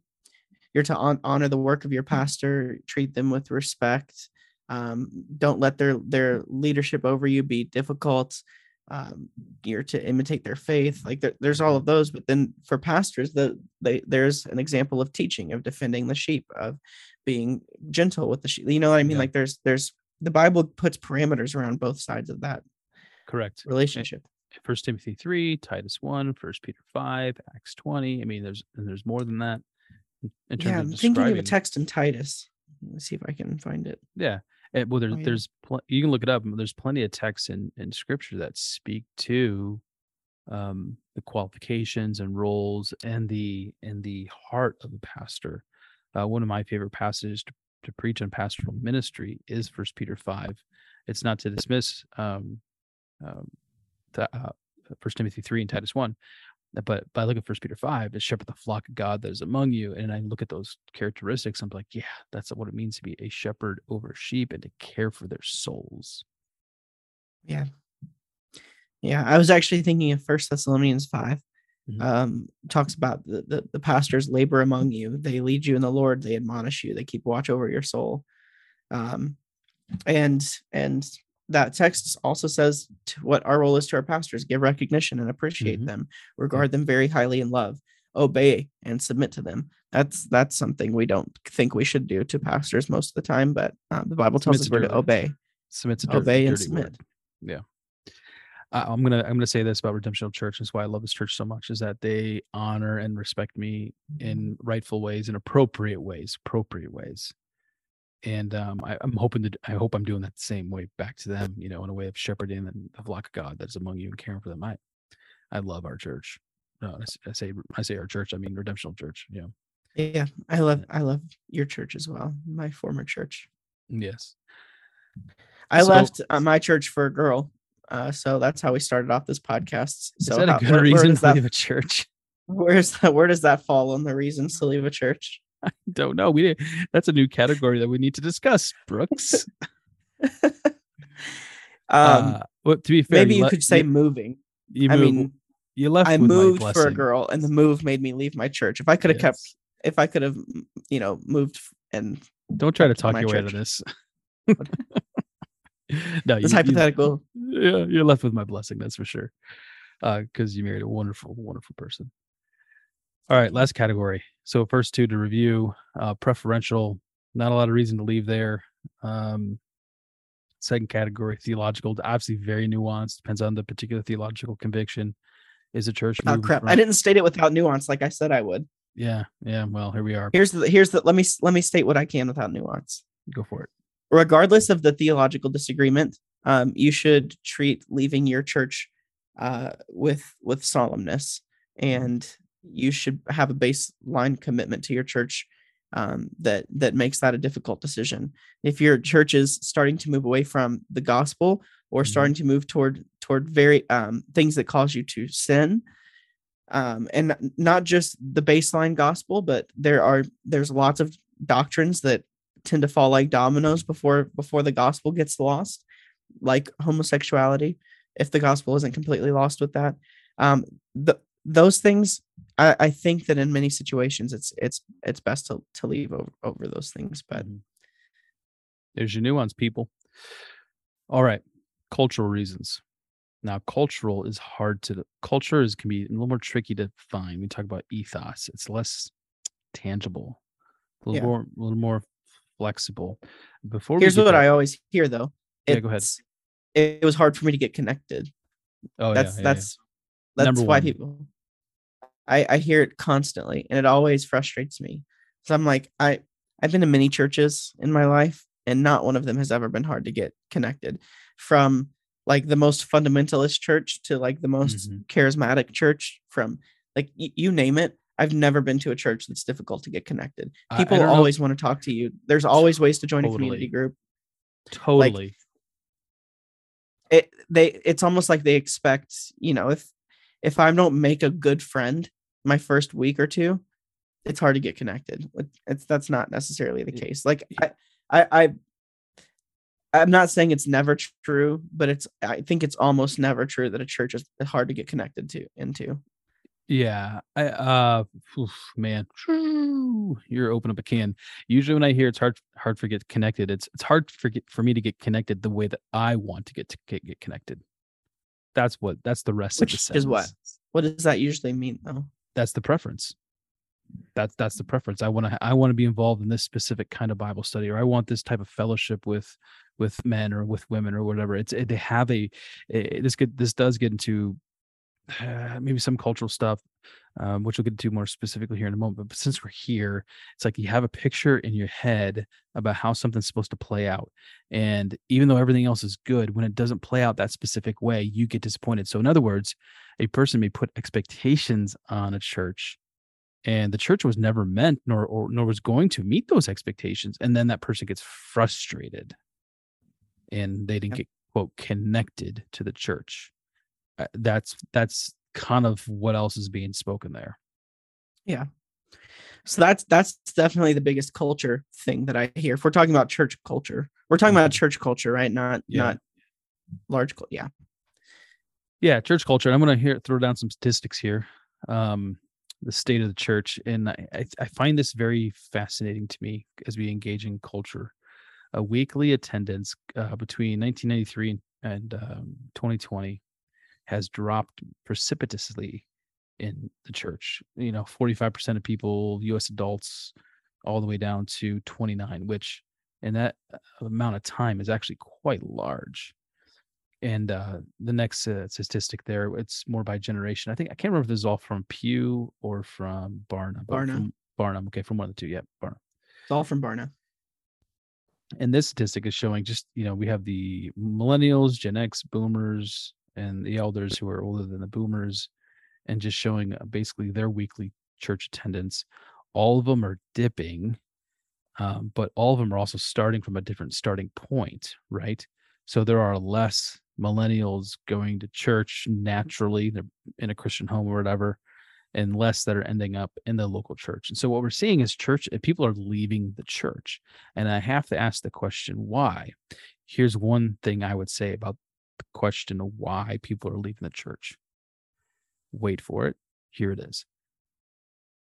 you're to hon- honor the work of your pastor treat them with respect um, don't let their their leadership over you be difficult. Um, you're to imitate their faith like there, there's all of those but then for pastors the they there's an example of teaching of defending the sheep of being gentle with the sheep you know what i mean Yeah. like there's there's the bible puts parameters around both sides of that correct relationship First Timothy three, Titus one, First Peter five, Acts twenty. I mean, there's and there's more than that. in- terms yeah i'm thinking of a text in titus let's see if i can find it Yeah, and, well, there's Oh, yeah. there's pl- you can look it up. There's plenty of texts in in Scripture that speak to um, the qualifications and roles and the and the heart of the pastor. Uh, one of my favorite passages to, to preach on pastoral ministry is First Peter five. It's not to dismiss um, um, the, uh, First Timothy three and Titus one, but but I look at First Peter five, to shepherd the flock of God that is among you, and I look at those characteristics. I'm like, yeah, that's what it means to be a shepherd over sheep and to care for their souls. yeah yeah i was actually thinking of first thessalonians 5 Mhm. um talks about the, the the pastors labor among you they lead you in the lord they admonish you they keep watch over your soul um and and that text also says to what our role is to our pastors give recognition and appreciate Mhm. them regard them very highly in love obey and submit to them that's that's something we don't think we should do to pastors most of the time but um, the bible tells Submit's us we're to dirty- obey Submit's a dirty, Obey and dirty submit. word. Yeah. I, I'm gonna I'm gonna say this about Redemption Church. That's why I love this church so much. Is that they honor and respect me in rightful ways, in appropriate ways, appropriate ways. And um, I, I'm hoping that I hope I'm doing that the same way back to them. You know, in a way of shepherding and the flock of God that's among you and caring for them. I I love our church. No, I I say I say our church. I mean Redemption Church. Yeah. yeah i love i love your church as well my former church Yes. i So- left uh, my church for a girl uh, so that's how we started off this podcast Is so that a good where reason to that leave a church? where's that where does that fall on the reasons to leave a church I Don't know. We did. That's a new category that we need to discuss, Brooks. um uh, well, to be fair, maybe you le- could say moving you i mean you left. i moved for a girl and the move made me leave my church if i could have kept if i could have you know moved and Don't try to talk your way out of this. no, you, hypothetical You, yeah, you're left with my blessing. That's for sure. Because you married a wonderful, wonderful person. All right, last category. So first two to review. Uh, preferential. Not a lot of reason to leave there. Um, second category, theological. Obviously, very nuanced. Depends on the particular theological conviction. Is the church? oh crap i didn't state it without nuance like i said i would Yeah, yeah. Well, here we are. here's the here's the let me let me state what i can without nuance Go for it. Regardless of the theological disagreement um, you should treat leaving your church uh, with with solemnness and you should have a baseline commitment to your church um, that that makes that a difficult decision if your church is starting to move away from the gospel or Mhm. starting to move toward toward very um, things that cause you to sin um, and not just the baseline gospel but there are there's lots of doctrines that tend to fall like dominoes before before the gospel gets lost like homosexuality if the gospel isn't completely lost with that um the, those things I, I think that in many situations it's it's it's best to, to leave over, over those things but Mhm. There's your nuance, people. All right, cultural reasons. Now, cultural is hard to culture is can be a little more tricky to find. We talk about ethos; it's less tangible, a little Yeah. more, a little more flexible. Before here's what i always hear though Yeah, go ahead. It, it was hard for me to get connected oh yeah, that's yeah, yeah. that's that's Number why one. people i i hear it constantly and it always frustrates me so i'm like i i've been to many churches in my life and not one of them has ever been hard to get connected from like the most fundamentalist church to like the most Mhm. charismatic church from like y- you name it i've never been to a church that's difficult to get connected. People know- always want to talk to you. There's always ways to join a community group. Totally. it they it's almost like they expect you know if if i don't make a good friend my first week or two it's hard to get connected. It's that's not necessarily the case. Like i i, I i'm not saying it's never true but it's i think it's almost never true that a church is hard to get connected to into Yeah, I uh, oof, man, you're open up a can. Usually, when I hear it's hard, hard for get connected, it's it's hard for get, for me to get connected the way that I want to get to get, get connected. That's what. That's the rest which of the is what what does that usually mean though That's the preference. That's that's the preference. I want to I want to be involved in this specific kind of Bible study, or I want this type of fellowship with with men or with women or whatever. It's they have a eh, this could this does get into uh, maybe some cultural stuff, um, which we'll get to more specifically here in a moment. But since we're here, it's like you have a picture in your head about how something's supposed to play out. And even though everything else is good, when it doesn't play out that specific way, you get disappointed. So, in other words, a person may put expectations on a church and the church was never meant nor or, nor was going to meet those expectations and then that person gets frustrated and they didn't get quote connected to the church that's that's kind of what else is being spoken there. Yeah. so that's that's definitely the biggest culture thing that i hear. If we're talking about church culture we're talking about Mhm. church culture right? Not Yeah. not large yeah. Yeah church culture. I'm going to here throw down some statistics here um the state of the church. And i i, I find this very fascinating to me as we engage in culture. A weekly attendance uh, between 1993 and um, 2020 has dropped precipitously in the church. You know, 45% of people, US adults, all the way down to 29, which in that uh, amount of time is actually quite large. And uh, the next uh, statistic there, it's more by generation. I think I can't remember if this is all from Pew or from Barna. Barna. From Barna. Okay, from one of the two. Yeah, Barna. It's all from Barna. And this statistic is showing just, you know, we have the millennials, Gen X, boomers, and the elders who are older than the boomers, and just showing uh, basically their weekly church attendance. All of them are dipping, um, but all of them are also starting from a different starting point, right? So there are less millennials going to church naturally, they're in a Christian home or whatever, and less that are ending up in the local church. And so what we're seeing is church, eh, people are leaving the church. And I have to ask the question, why? Here's one thing I would say about the question of why people are leaving the church. Wait for it. Here it is.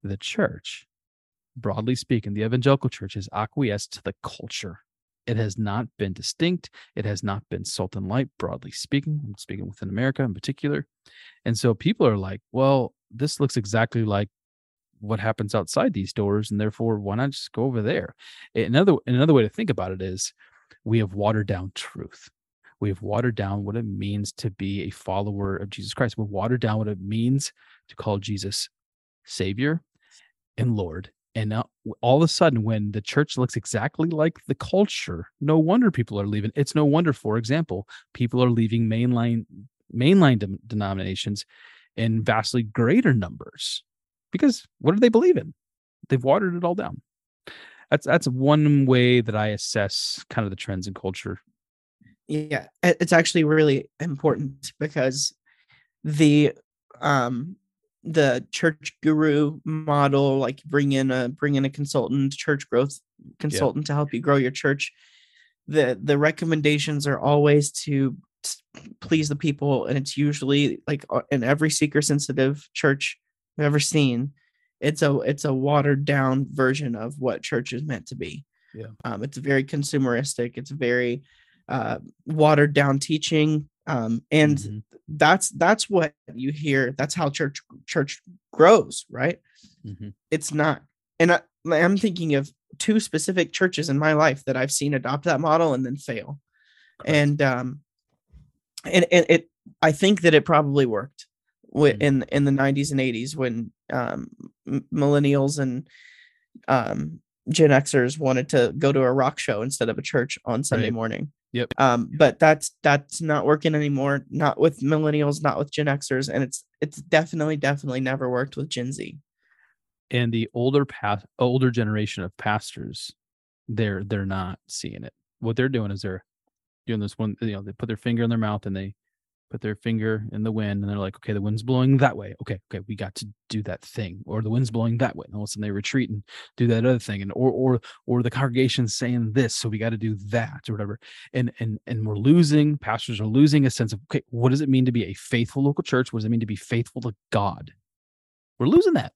The church, broadly speaking, the evangelical church has acquiesced to the culture. It has not been distinct. It has not been salt and light, broadly speaking. I'm speaking within America in particular. And so people are like, well, this looks exactly like what happens outside these doors. And therefore, why not just go over there? Another, another way to think about it is we have watered down truth we have watered down what it means to be a follower of Jesus Christ. We've watered down what it means to call Jesus Savior and Lord. And now, all of a sudden, when the church looks exactly like the culture, no wonder people are leaving. It's no wonder, for example, people are leaving mainline mainline de- denominations in vastly greater numbers because what do they believe in? They've watered it all down. That's that's one way that I assess kind of the trends in culture yeah it's actually really important because the um the church guru model like bring in a bring in a consultant church growth consultant yeah. to help you grow your church. The the recommendations are always to please the people and it's usually like in every seeker sensitive church i've ever seen it's a it's a watered down version of what church is meant to be. Yeah. Um it's very consumeristic it's very uh, watered down teaching um, and mm-hmm. that's that's what you hear that's how church church grows right mm-hmm. it's not and I, i'm thinking of two specific churches in my life that i've seen adopt that model and then fail Correct. and um and, and it i think that it probably worked mm-hmm. in in the 90s and 80s when um millennials and um gen xers wanted to go to a rock show instead of a church on sunday right. morning Yep. Um, but that's that's not working anymore. Not with millennials, not with Gen Xers, and it's it's definitely definitely never worked with Gen Z. And the older path, older generation of pastors, they're they're not seeing it. What they're doing is they're doing this one. You know, they put their finger in their mouth and they put their finger in the wind and they're like, okay, the wind's blowing that way. Okay, okay, we got to do that thing. Or the wind's blowing that way. And all of a sudden they retreat and do that other thing. And or or or the congregation's saying this, so we got to do that or whatever. And and and we're losing, pastors are losing a sense of okay, what does it mean to be a faithful local church? What does it mean to be faithful to God? We're losing that.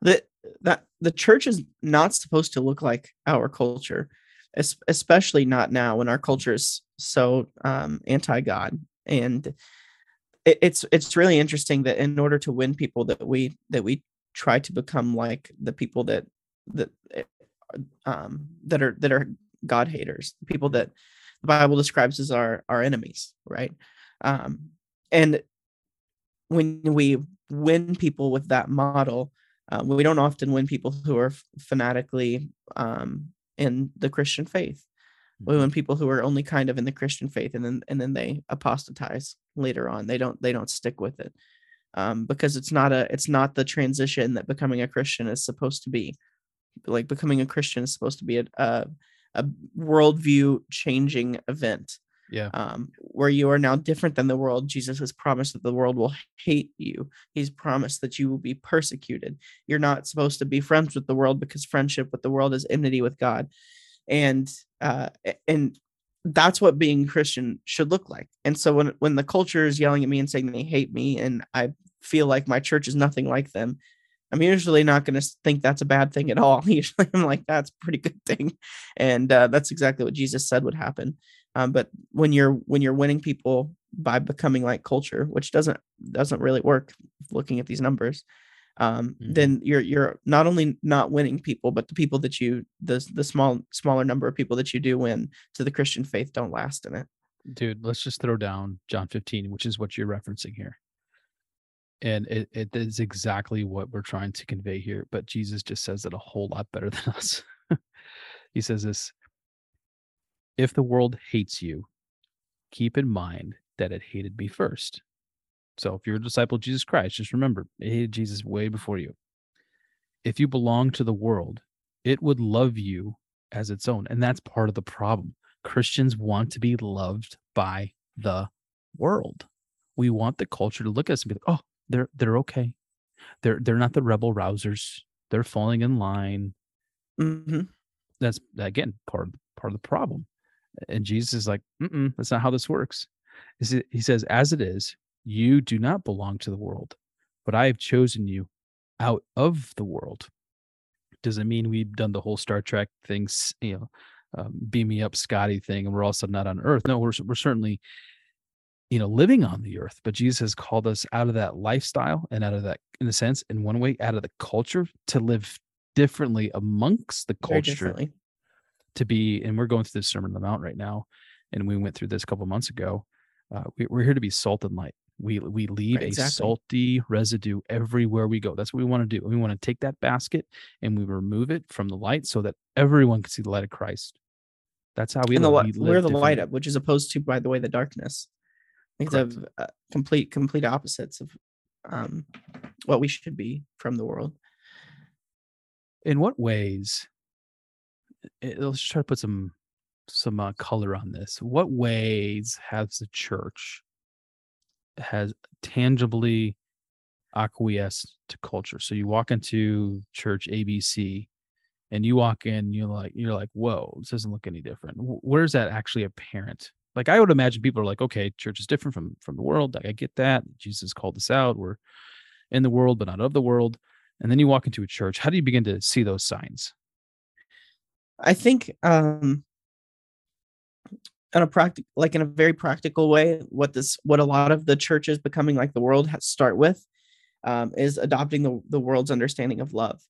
The that the church is not supposed to look like our culture especially not now when our culture is so um, anti-God. And it, it's it's really interesting that in order to win people, that we that we try to become like the people that that eh, um, that are that are God haters, people that the Bible describes as our our enemies, right? Um, and when we win people with that model, uh, we don't often win people who are fanatically um, in the Christian faith. We mm-hmm. people who are only kind of in the Christian faith and then and then they apostatize later on. They don't they don't stick with it. Um, because it's not a it's not the transition that becoming a Christian is supposed to be. Like becoming a Christian is supposed to be a a, a worldview changing event. Yeah. Um, where you are now different than the world. Jesus has promised that the world will hate you. He's promised that you will be persecuted. You're not supposed to be friends with the world because friendship with the world is enmity with God. And uh and that's what being Christian should look like. And so when when the culture is yelling at me and saying they hate me and I feel like my church is nothing like them, I'm usually not going to think that's a bad thing at all. Usually, I'm like, that's a pretty good thing, and uh, that's exactly what Jesus said would happen. Um, but when you're when you're winning people by becoming like culture, which doesn't doesn't really work, looking at these numbers, um, mm-hmm. then you're you're not only not winning people, but the people that you the the small smaller number of people that you do win to the Christian faith don't last in it. Dude, let's just throw down John 15, which is what you're referencing here and it, it is exactly what we're trying to convey here but jesus just says it a whole lot better than us he says this if the world hates you keep in mind that it hated me first so if you're a disciple of jesus christ just remember it hated jesus way before you if you belong to the world it would love you as its own and that's part of the problem christians want to be loved by the world we want the culture to look at us and be like, oh, they're they're okay. They're they're not the rebel rousers. They're falling in line. Mm-hmm. That's again part of, part of the problem. And Jesus is like, that's not how this works. He says, as it is, you do not belong to the world, but I have chosen you out of the world. Does it mean we've done the whole Star Trek things, you know, um, beam me up, Scotty thing, and we're all also not on Earth? No, we're we're certainly you know, living on the earth. But Jesus has called us out of that lifestyle and out of that, in a sense, in one way, out of the culture to live differently amongst the culture. To be, and we're going through this Sermon on the Mount right now, and we went through this a couple months ago. Uh, we, are here to be salt and light. We we leave right, exactly. a salty residue everywhere we go. That's what we want to do. We want to take that basket and we remove it from the light so that everyone can see the light of Christ. That's how we, and. The, we we're the light up, which is opposed to, by the way, the darkness. These are uh, complete complete opposites of um, what we should be from the world. In what ways? Let's try to put some some uh, color on this. What ways has the church has tangibly acquiesced to culture? So you walk into church ABC, and you walk in, you're like you're like, whoa, this doesn't look any different. Where's that actually apparent? like I would imagine people are like, okay, church is different from from the world. Like I get that. Jesus called us out. We're in the world, but not of the world. And then you walk into a church. How do you begin to see those signs? I think um in a practical like in a very practical way, what this what a lot of the churches becoming like the world has start with um, is adopting the, the world's understanding of love.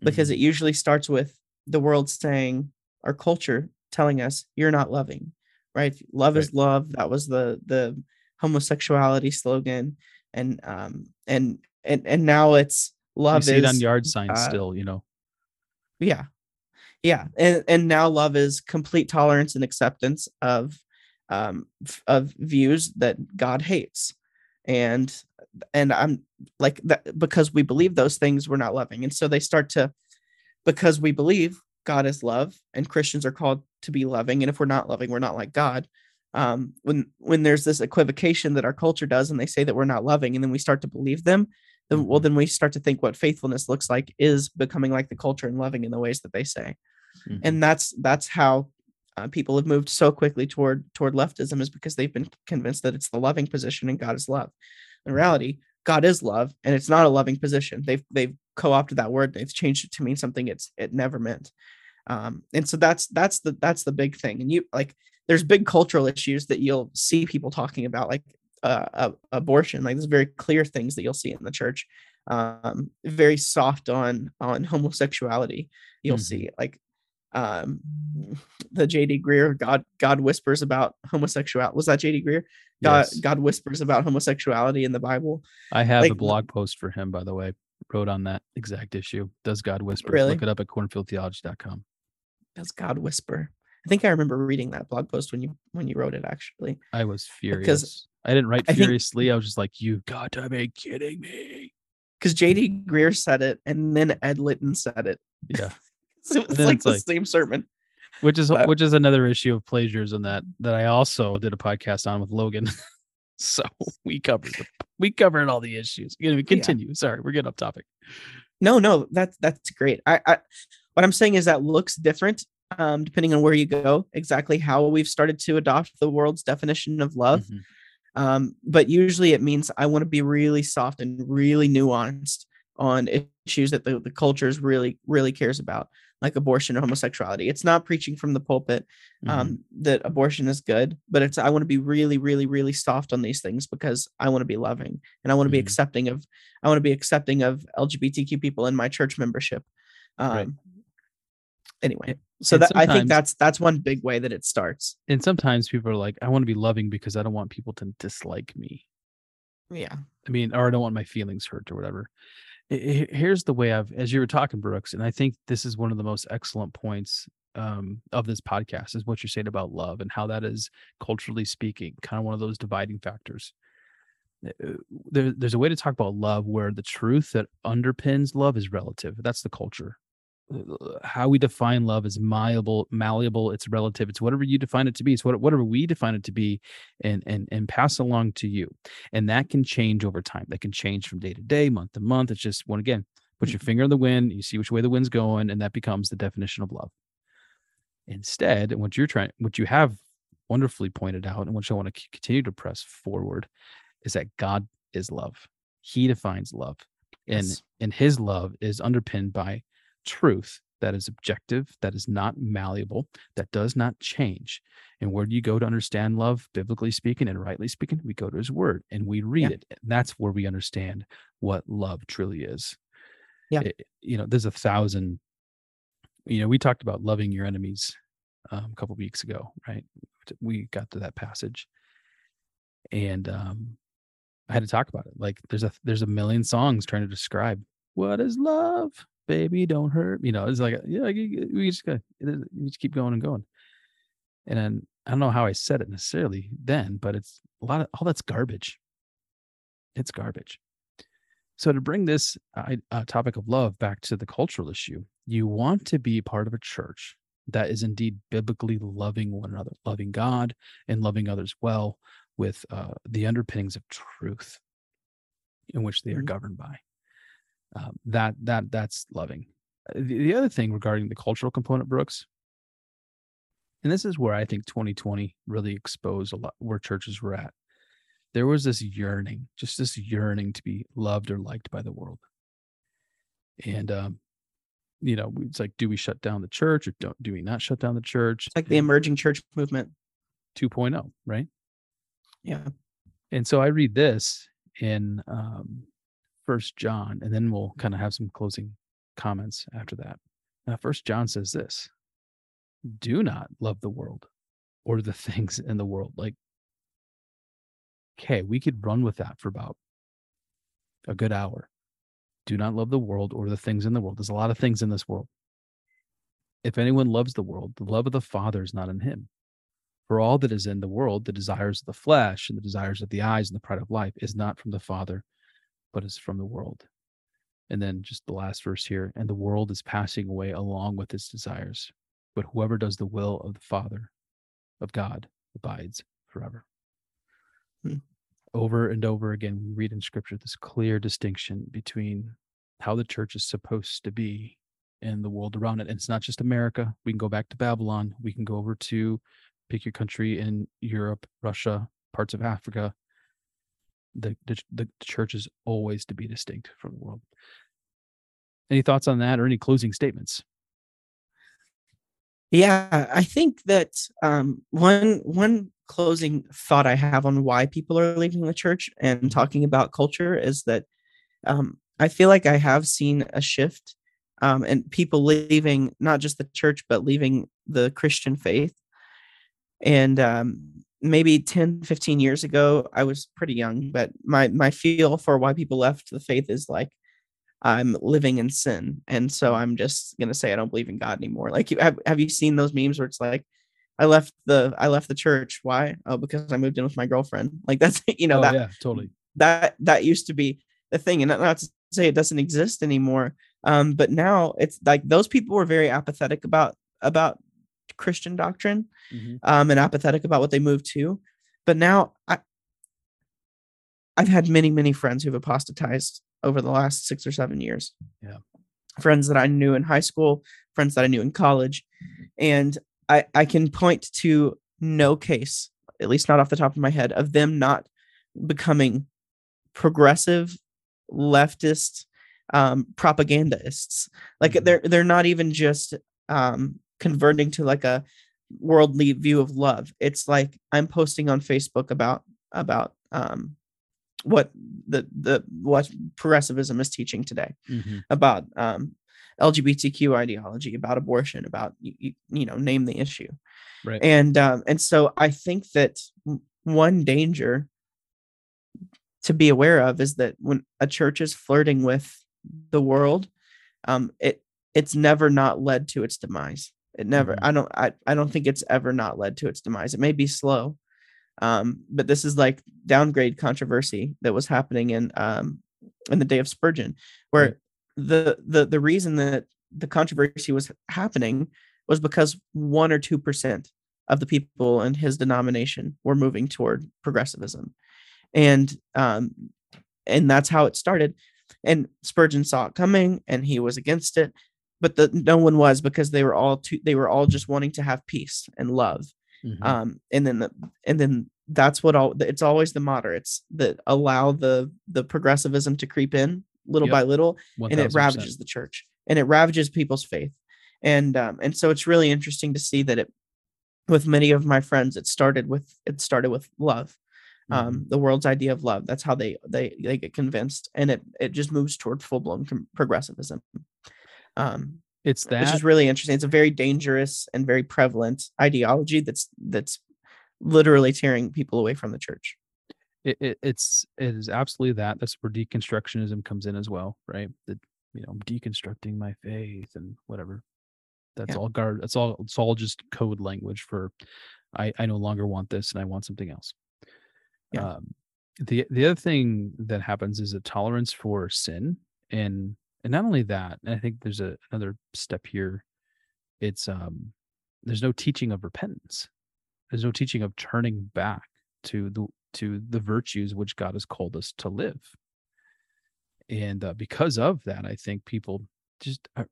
Because mm-hmm. it usually starts with the world saying our culture telling us you're not loving right? Love right. is love. That was the the homosexuality slogan, and um and and and now it's love. You see is, it on yard signs uh, still, you know. Yeah, yeah, and and now love is complete tolerance and acceptance of um of views that God hates, and and I'm like that because we believe those things we're not loving, and so they start to because we believe God is love and Christians are called to be loving. And if we're not loving, we're not like God. Um, when when there's this equivocation that our culture does and they say that we're not loving and then we start to believe them, then well mm-hmm. then we start to think what faithfulness looks like is becoming like the culture and loving in the ways that they say. Mm-hmm. And that's that's how uh, people have moved so quickly toward toward leftism is because they've been convinced that it's the loving position and God is love. In reality, God is love, and it's not a loving position. They've they've co-opted that word. They've changed it to mean something it's it never meant. Um, and so that's that's the that's the big thing. And you like there's big cultural issues that you'll see people talking about, like uh, uh, abortion. Like there's very clear things that you'll see in the church. Um, very soft on on homosexuality. You'll mm-hmm. see like um the JD Greear God God whispers about homosexuality. Was that JD Greear? God yes. God whispers about homosexuality in the Bible. I have like, a blog post for him, by the way wrote on that exact issue. Does God whisper? Really? Look it up at cornfieldtheology.com. Does God whisper? I think I remember reading that blog post when you when you wrote it. Actually, I was furious because I didn't write furiously. I, think, I was just like, "You got to be kidding me!" Because J.D. Greear said it, and then Ed Litton said it. Yeah, so it was like the like, same sermon. Which is but, which is another issue of plagiarism that that I also did a podcast on with Logan. so we covered the, we covered all the issues. We Continue. Yeah. Sorry, we're getting off topic. No, no, that's that's great. I, I what I'm saying is that looks different um, depending on where you go. Exactly how we've started to adopt the world's definition of love. Mm-hmm. Um, but usually it means I want to be really soft and really nuanced on issues that the, the culture is really really cares about like abortion or homosexuality it's not preaching from the pulpit um, Mhm. that abortion is good but it's i want to be really really really soft on these things because i want to be loving and i want to be Mhm. accepting of i want to be accepting of lgbtq people in my church membership um Right. anyway so and that i think that's that's one big way that it starts and sometimes people are like, I want to be loving because I don't want people to dislike me. yeah I mean, or I don't want my feelings hurt or whatever. Here's the way I've, as you were talking, Brooks, and I think this is one of the most excellent points um, of this podcast is what you're saying about love and how that is culturally speaking, kind of one of those dividing factors. Uh, There, there's a way to talk about love where the truth that underpins love is relative. That's the culture. Uh, How we define love is malleable, malleable. It's relative. It's whatever you define it to be. It's what, whatever we define it to be, and and and pass along to you and that can change over time that can change from day to day month to month it's just one again put your finger in the wind you see which way the wind's going and that becomes the definition of love instead and what you're trying what you have wonderfully pointed out and which i want to continue to press forward is that god is love he defines love and Yes. and his love is underpinned by truth that is objective that is not malleable that does not change and where do you go to understand love, biblically speaking and rightly speaking? We go to his word and we read Yeah. it. And that's where we understand what love truly is. Yeah. It- you know, there's a thousand, you know, we talked about loving your enemies um, a couple weeks ago, right? We got to that passage. And um, I had to talk about it. Like there's a there's a million songs trying to describe what is love, baby, don't hurt. You know, it's like yeah, you- we just got you just keep going and going. And then I don't know how I said it necessarily then, but it's a lot of all that's garbage. It's garbage. So to bring this uh, topic of love back to the cultural issue, you want to be part of a church that is indeed biblically loving one another, loving God and loving others well, with uh, the underpinnings of truth in which they are Mhm. governed by. Um, that that that's loving. Uh, The, the other thing regarding the cultural component, Brooks, and this is where I think 2020 really exposed a lot where churches were at. There was this yearning, just this yearning to be loved or liked by the world. And um, you know, it's like, do we shut down the church or don't do we not shut down the church? it's like the emerging church movement 2.0, right? yeah And so I read this in um, First John, and then we'll kind of have some closing comments after that. Now, First John says this: "Do not love the world or the things in the world." Like, okay, we could run with that for about a good hour. Do not love the world or the things in the world. There's a lot of things in this world. If anyone loves the world, the love of the Father is not in him. For all that is in the world, the desires of the flesh and the desires of the eyes and the pride of life is not from the Father, but is from the world. And then just the last verse here and the world is passing away along with its desires. But whoever does the will of the Father, of God, abides forever. Hmm. Over and over again, we read in scripture this clear distinction between how the church is supposed to be and the world around it. And it's not just America. We can go back to Babylon. We can go over to pick your country in Europe, Russia, parts of Africa. The, the the church is always to be distinct from the world. Any thoughts on that or any closing statements? Yeah, I think that um, one one closing thought I have on why people are leaving the church and talking about culture is that um, I feel like I have seen a shift um, and people leaving not just the church but leaving the Christian faith. And um, maybe 10, 15 years ago, I was pretty young, but my my feel for why people left the faith is like I'm living in sin, and so I'm just gonna say I don't believe in God anymore. Like, you have have you seen those memes where it's like, I left the I left the church. Why? Oh, because I moved in with my girlfriend. Like that's you know oh, that yeah, totally. that that used to be the thing, and not to say it doesn't exist anymore. Um, but now it's like those people were very apathetic about about Christian doctrine, Mhm. um, and apathetic about what they moved to. But now I I've had many, many friends who've apostatized over the last six or seven years. Yeah. Friends that I knew in high school, friends that I knew in college. And I, I can point to no case, at least not off the top of my head, of them not becoming progressive, leftist, um, propagandists. Like Mhm. they're they're not even just um, converting to like a worldly view of love. It's like I'm posting on Facebook about about um, what the the what progressivism is teaching today Mhm. about um, LGBTQ ideology, about abortion, about you, you know name the issue, Right. and um, and so I think that one danger to be aware of is that when a church is flirting with the world, um, it it's never not led to its demise. It never. Mhm. I don't. I, I don't think it's ever not led to its demise. It may be slow, um, but this is like downgrade controversy that was happening in um, in the day of Spurgeon, where Right. the the the reason that the controversy was happening was because one or two percent of the people in his denomination were moving toward progressivism, and um, and that's how it started. And Spurgeon saw it coming, and he was against it, but the no one was because they were all too they were all just wanting to have peace and love Mhm. um and then the and then that's what all it's always the moderates that allow the the progressivism to creep in little Yep. by little and it ravages the church and it ravages people's faith and um and so it's really interesting to see that it with many of my friends it started with it started with love um Mhm. the world's idea of love that's how they they they get convinced and it it just moves toward full-blown progressivism um It's that. which is really interesting. It's a very dangerous and very prevalent ideology that's that's literally tearing people away from the church. it, it it's it is absolutely that that's where deconstructionism comes in as well right that you know i'm deconstructing my faith and whatever that's Yeah. all guard that's all it's all just code language for i i no longer want this and i want something else Yeah. um the the other thing that happens is a tolerance for sin and and not only that i think there's a another step here it's um there's no teaching of repentance there's no teaching of turning back to the to the virtues which God has called us to live. And uh, because of that, I think people just are,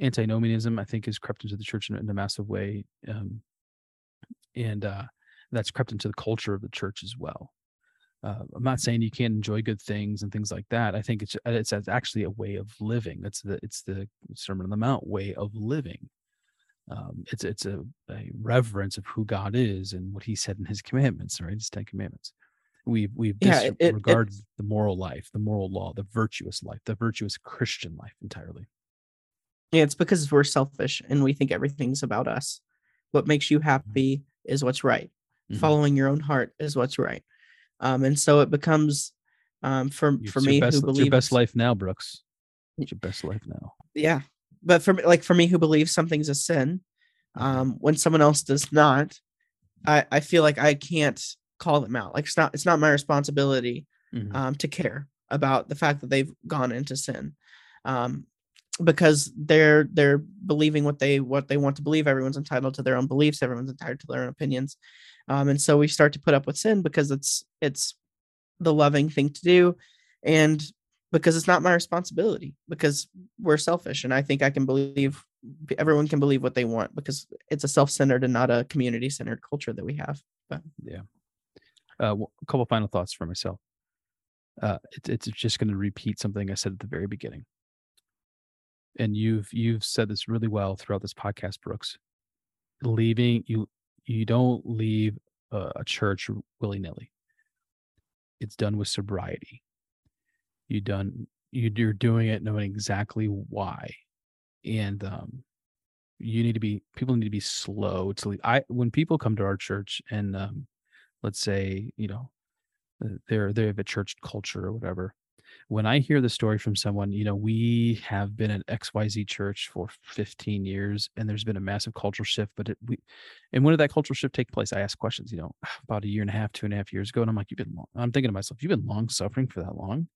antinomianism, I think, has crept into the church in, in a massive way, um, and uh, that's crept into the culture of the church as well. Uh, I'm not saying you can't enjoy good things and things like that. I think it's it's, it's actually a way of living. It's the it's the Sermon on the Mount way of living um, it's it's a, a reverence of who God is and what He said in His commandments, right? His Ten Commandments. We we Yeah, it- it- disregard the moral life, the moral law, the virtuous life, the virtuous Christian life entirely. Yeah, it's because we're selfish and we think everything's about us. What makes you happy is what's right. Mhm. Following your own heart is what's right. Um, and so it becomes um, for It's for your me best, who it's believes your best life now, Brooks. It's your best life now. yeah but for me like for me who believes something's a sin Mhm. um when someone else does not i i feel like i can't call them out like it's not it's not my responsibility Mhm. um to care about the fact that they've gone into sin um because they're they're believing what they what they want to believe everyone's entitled to their own beliefs everyone's entitled to their own opinions um and so we start to put up with sin because it's it's the loving thing to do and because it's not my responsibility because we're selfish and i think i can believe everyone can believe what they want because it's a self-centered and not a community-centered culture that we have But yeah. Uh, w- a couple final thoughts for myself. Uh, it, it's just going to repeat something I said at the very beginning, and you've you've said this really well throughout this podcast, Brooks. Leaving you you don't leave a, a church willy nilly. It's done with sobriety. You done you, you're doing it knowing exactly why, and um, you need to be people need to be slow to leave. I when people come to our church and um, let's say you know uh, they're they have a church culture or whatever when i hear the story from someone you know we have been at xyz church for 15 years and there's been a massive cultural shift but it, we and when did that cultural shift take place? I ask questions you know about a year and a half two and a half years ago and i'm like you've been long i'm thinking to myself you've been long suffering for that long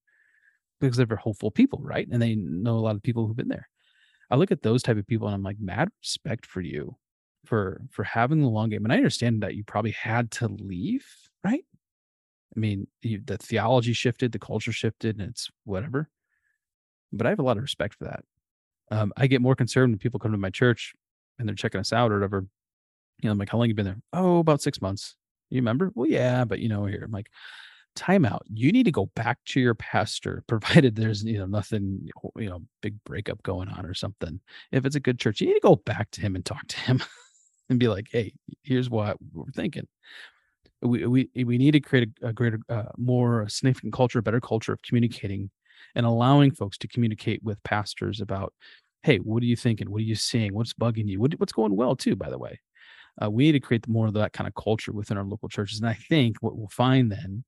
because they're hopeful people right? And they know a lot of people who've been there. I look at those type of people and i'm like mad respect for you for for having the long game and i understand that you probably had to leave right i mean the theology shifted the culture shifted and it's whatever but i have a lot of respect for that um, i get more concerned when people come to my church and they're checking us out or whatever you know i'm like how long you been there oh about six months you remember well yeah but you know here i'm like timeout. You need to go back to your pastor, provided there's you know nothing, you know, big breakup going on or something. If it's a good church, you need to go back to him and talk to him and be like, hey, here's what we're thinking. We we we need to create a, a greater, uh, more significant culture, a better culture of communicating and allowing folks to communicate with pastors about, hey, what are you thinking? What are you seeing? What's bugging you? What, what's going well too, by the way. Uh, we need to create more of that kind of culture within our local churches. And I think what we'll find then,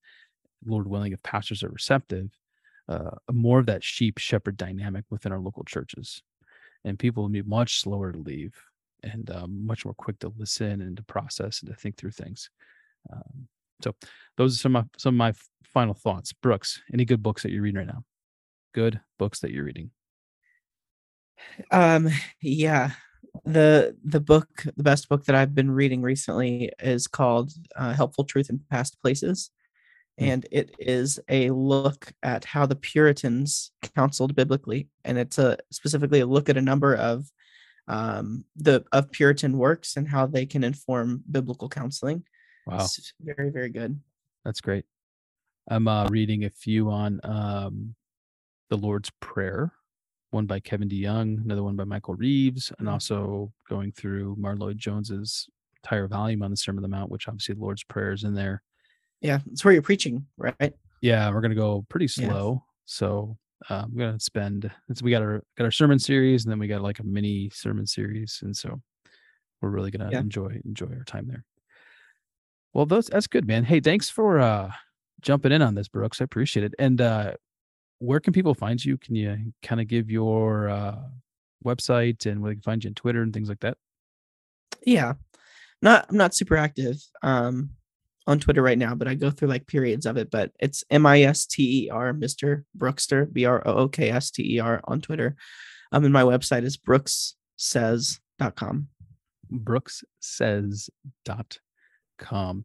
Lord willing, if pastors are receptive, uh, more of that sheep shepherd dynamic within our local churches. And people will be much slower to leave and um, much more quick to listen and to process and to think through things. Um, so those are some of my, some of my final thoughts. Brooks, any good books that you're reading right now? Good books that you're reading? Um, yeah, the the book, the best book that I've been reading recently is called uh, "Helpful Truth in Past Places," mm. and it is a look at how the Puritans counseled biblically, and it's a specifically a look at a number of um, the of Puritan works and how they can inform biblical counseling. Wow, it's very very good. That's great. I'm uh, reading a few on um, the Lord's Prayer, one by Kevin DeYoung, another one by Michael Reeves, and mm-hmm. also going through Martyn Lloyd-Jones's entire volume on the Sermon on the Mount, which obviously the Lord's Prayer is in there. Yeah, it's where you're preaching, right? Yeah, we're gonna go pretty slow. Yeah. So uh, I'm gonna spend. We got our got our sermon series, and then we got like a mini sermon series, and so we're really gonna yeah. enjoy enjoy our time there. Well, those that's good, man. Hey, thanks for uh jumping in on this, Brooks. I appreciate it. And uh where can people find you? Can you kind of give your uh, website and where they can find you on Twitter and things like that? Yeah, not I'm not super active um, on Twitter right now, but I go through like periods of it. But it's M I S T E R, Mister Brookster, B R O O K S T E R on Twitter. Um, and my website is brookssays.com. Brookssays.com.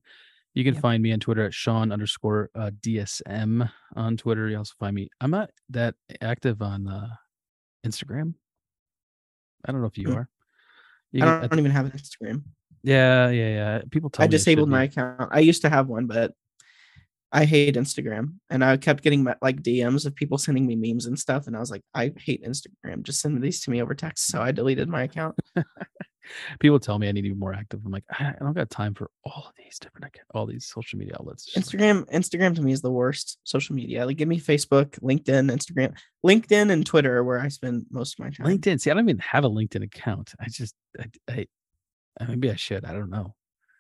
You can yep. find me on Twitter at Sean underscore uh, DSM on Twitter. You also find me. I'm not that active on uh, Instagram. I don't know if you mm. are. You I don't, can, even have an Instagram. Yeah, yeah, yeah. People I disabled my account. I used to have one, but I hate Instagram, and I kept getting like DMs of people sending me memes and stuff, and I was like, I hate Instagram. Just send these to me over text. So I deleted my account. people tell me I need to be more active. I'm like, I don't got time for all of these different, all these social media outlets. Instagram, like, Instagram to me is the worst social media. Like, give me Facebook, LinkedIn, Instagram, LinkedIn, and Twitter, where I spend most of my time. LinkedIn. See, I don't even have a LinkedIn account. I just, I, I maybe I should. I don't know.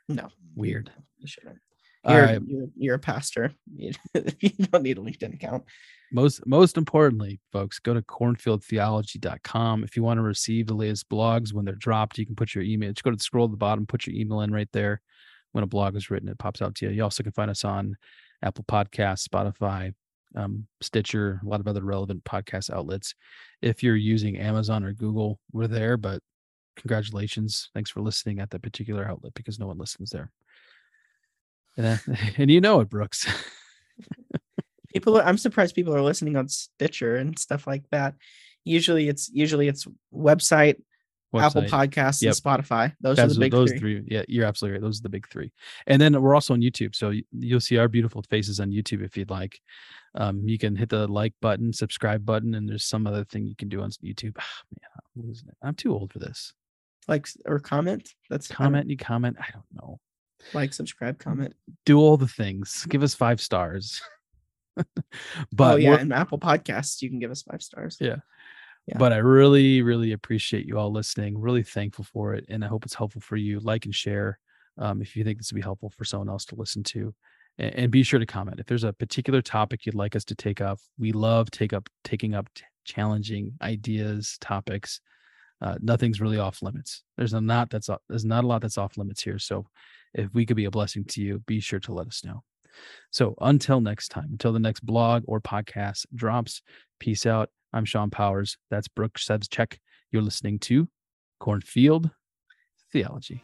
No, weird. Shouldn't. You're, right. you're, you're a pastor. You, you don't need a LinkedIn account. Most most importantly folks go to cornfieldtheology.com if you want to receive the latest blogs when they're dropped you can put your email just go to the scroll at the bottom put your email in right there. When a blog is written it pops out to you. You also can find us on apple podcasts spotify um, stitcher a lot of other relevant podcast outlets. If you're using amazon or google we're there but congratulations. Thanks for listening at that particular outlet because no one listens there and, uh, and you know it brooks. People are, i'm surprised people are listening on stitcher and stuff like that. Usually it's usually it's website, website. apple podcasts yep. and spotify. Those That's, are the big those three. three yeah you're absolutely right. Those are the big three. And then we're also on youtube so you'll see our beautiful faces on youtube if you'd like. Um, you can hit the like button subscribe button and there's some other thing you can do on youtube. Oh, man i'm losing it. I'm too old for this. Like or comment? That's comment you comment i don't know like subscribe comment do all the things give us five stars but oh, yeah, and Apple Podcasts, you can give us five stars. Yeah. yeah. But I really, really appreciate you all listening. Really thankful for it. And I hope it's helpful for you. Like and share um, if you think this would be helpful for someone else to listen to. And, and, be sure to comment. If there's a particular topic you'd like us to take up, we love take up taking up t- challenging ideas, topics. Uh, nothing's really off limits. There's a not that's there's not a lot that's off limits here. So if we could be a blessing to you, be sure to let us know. So until next time, until the next blog or podcast drops, peace out. I'm Sean Powers. That's Brooke Sebscheck. You're listening to Cornfield Theology.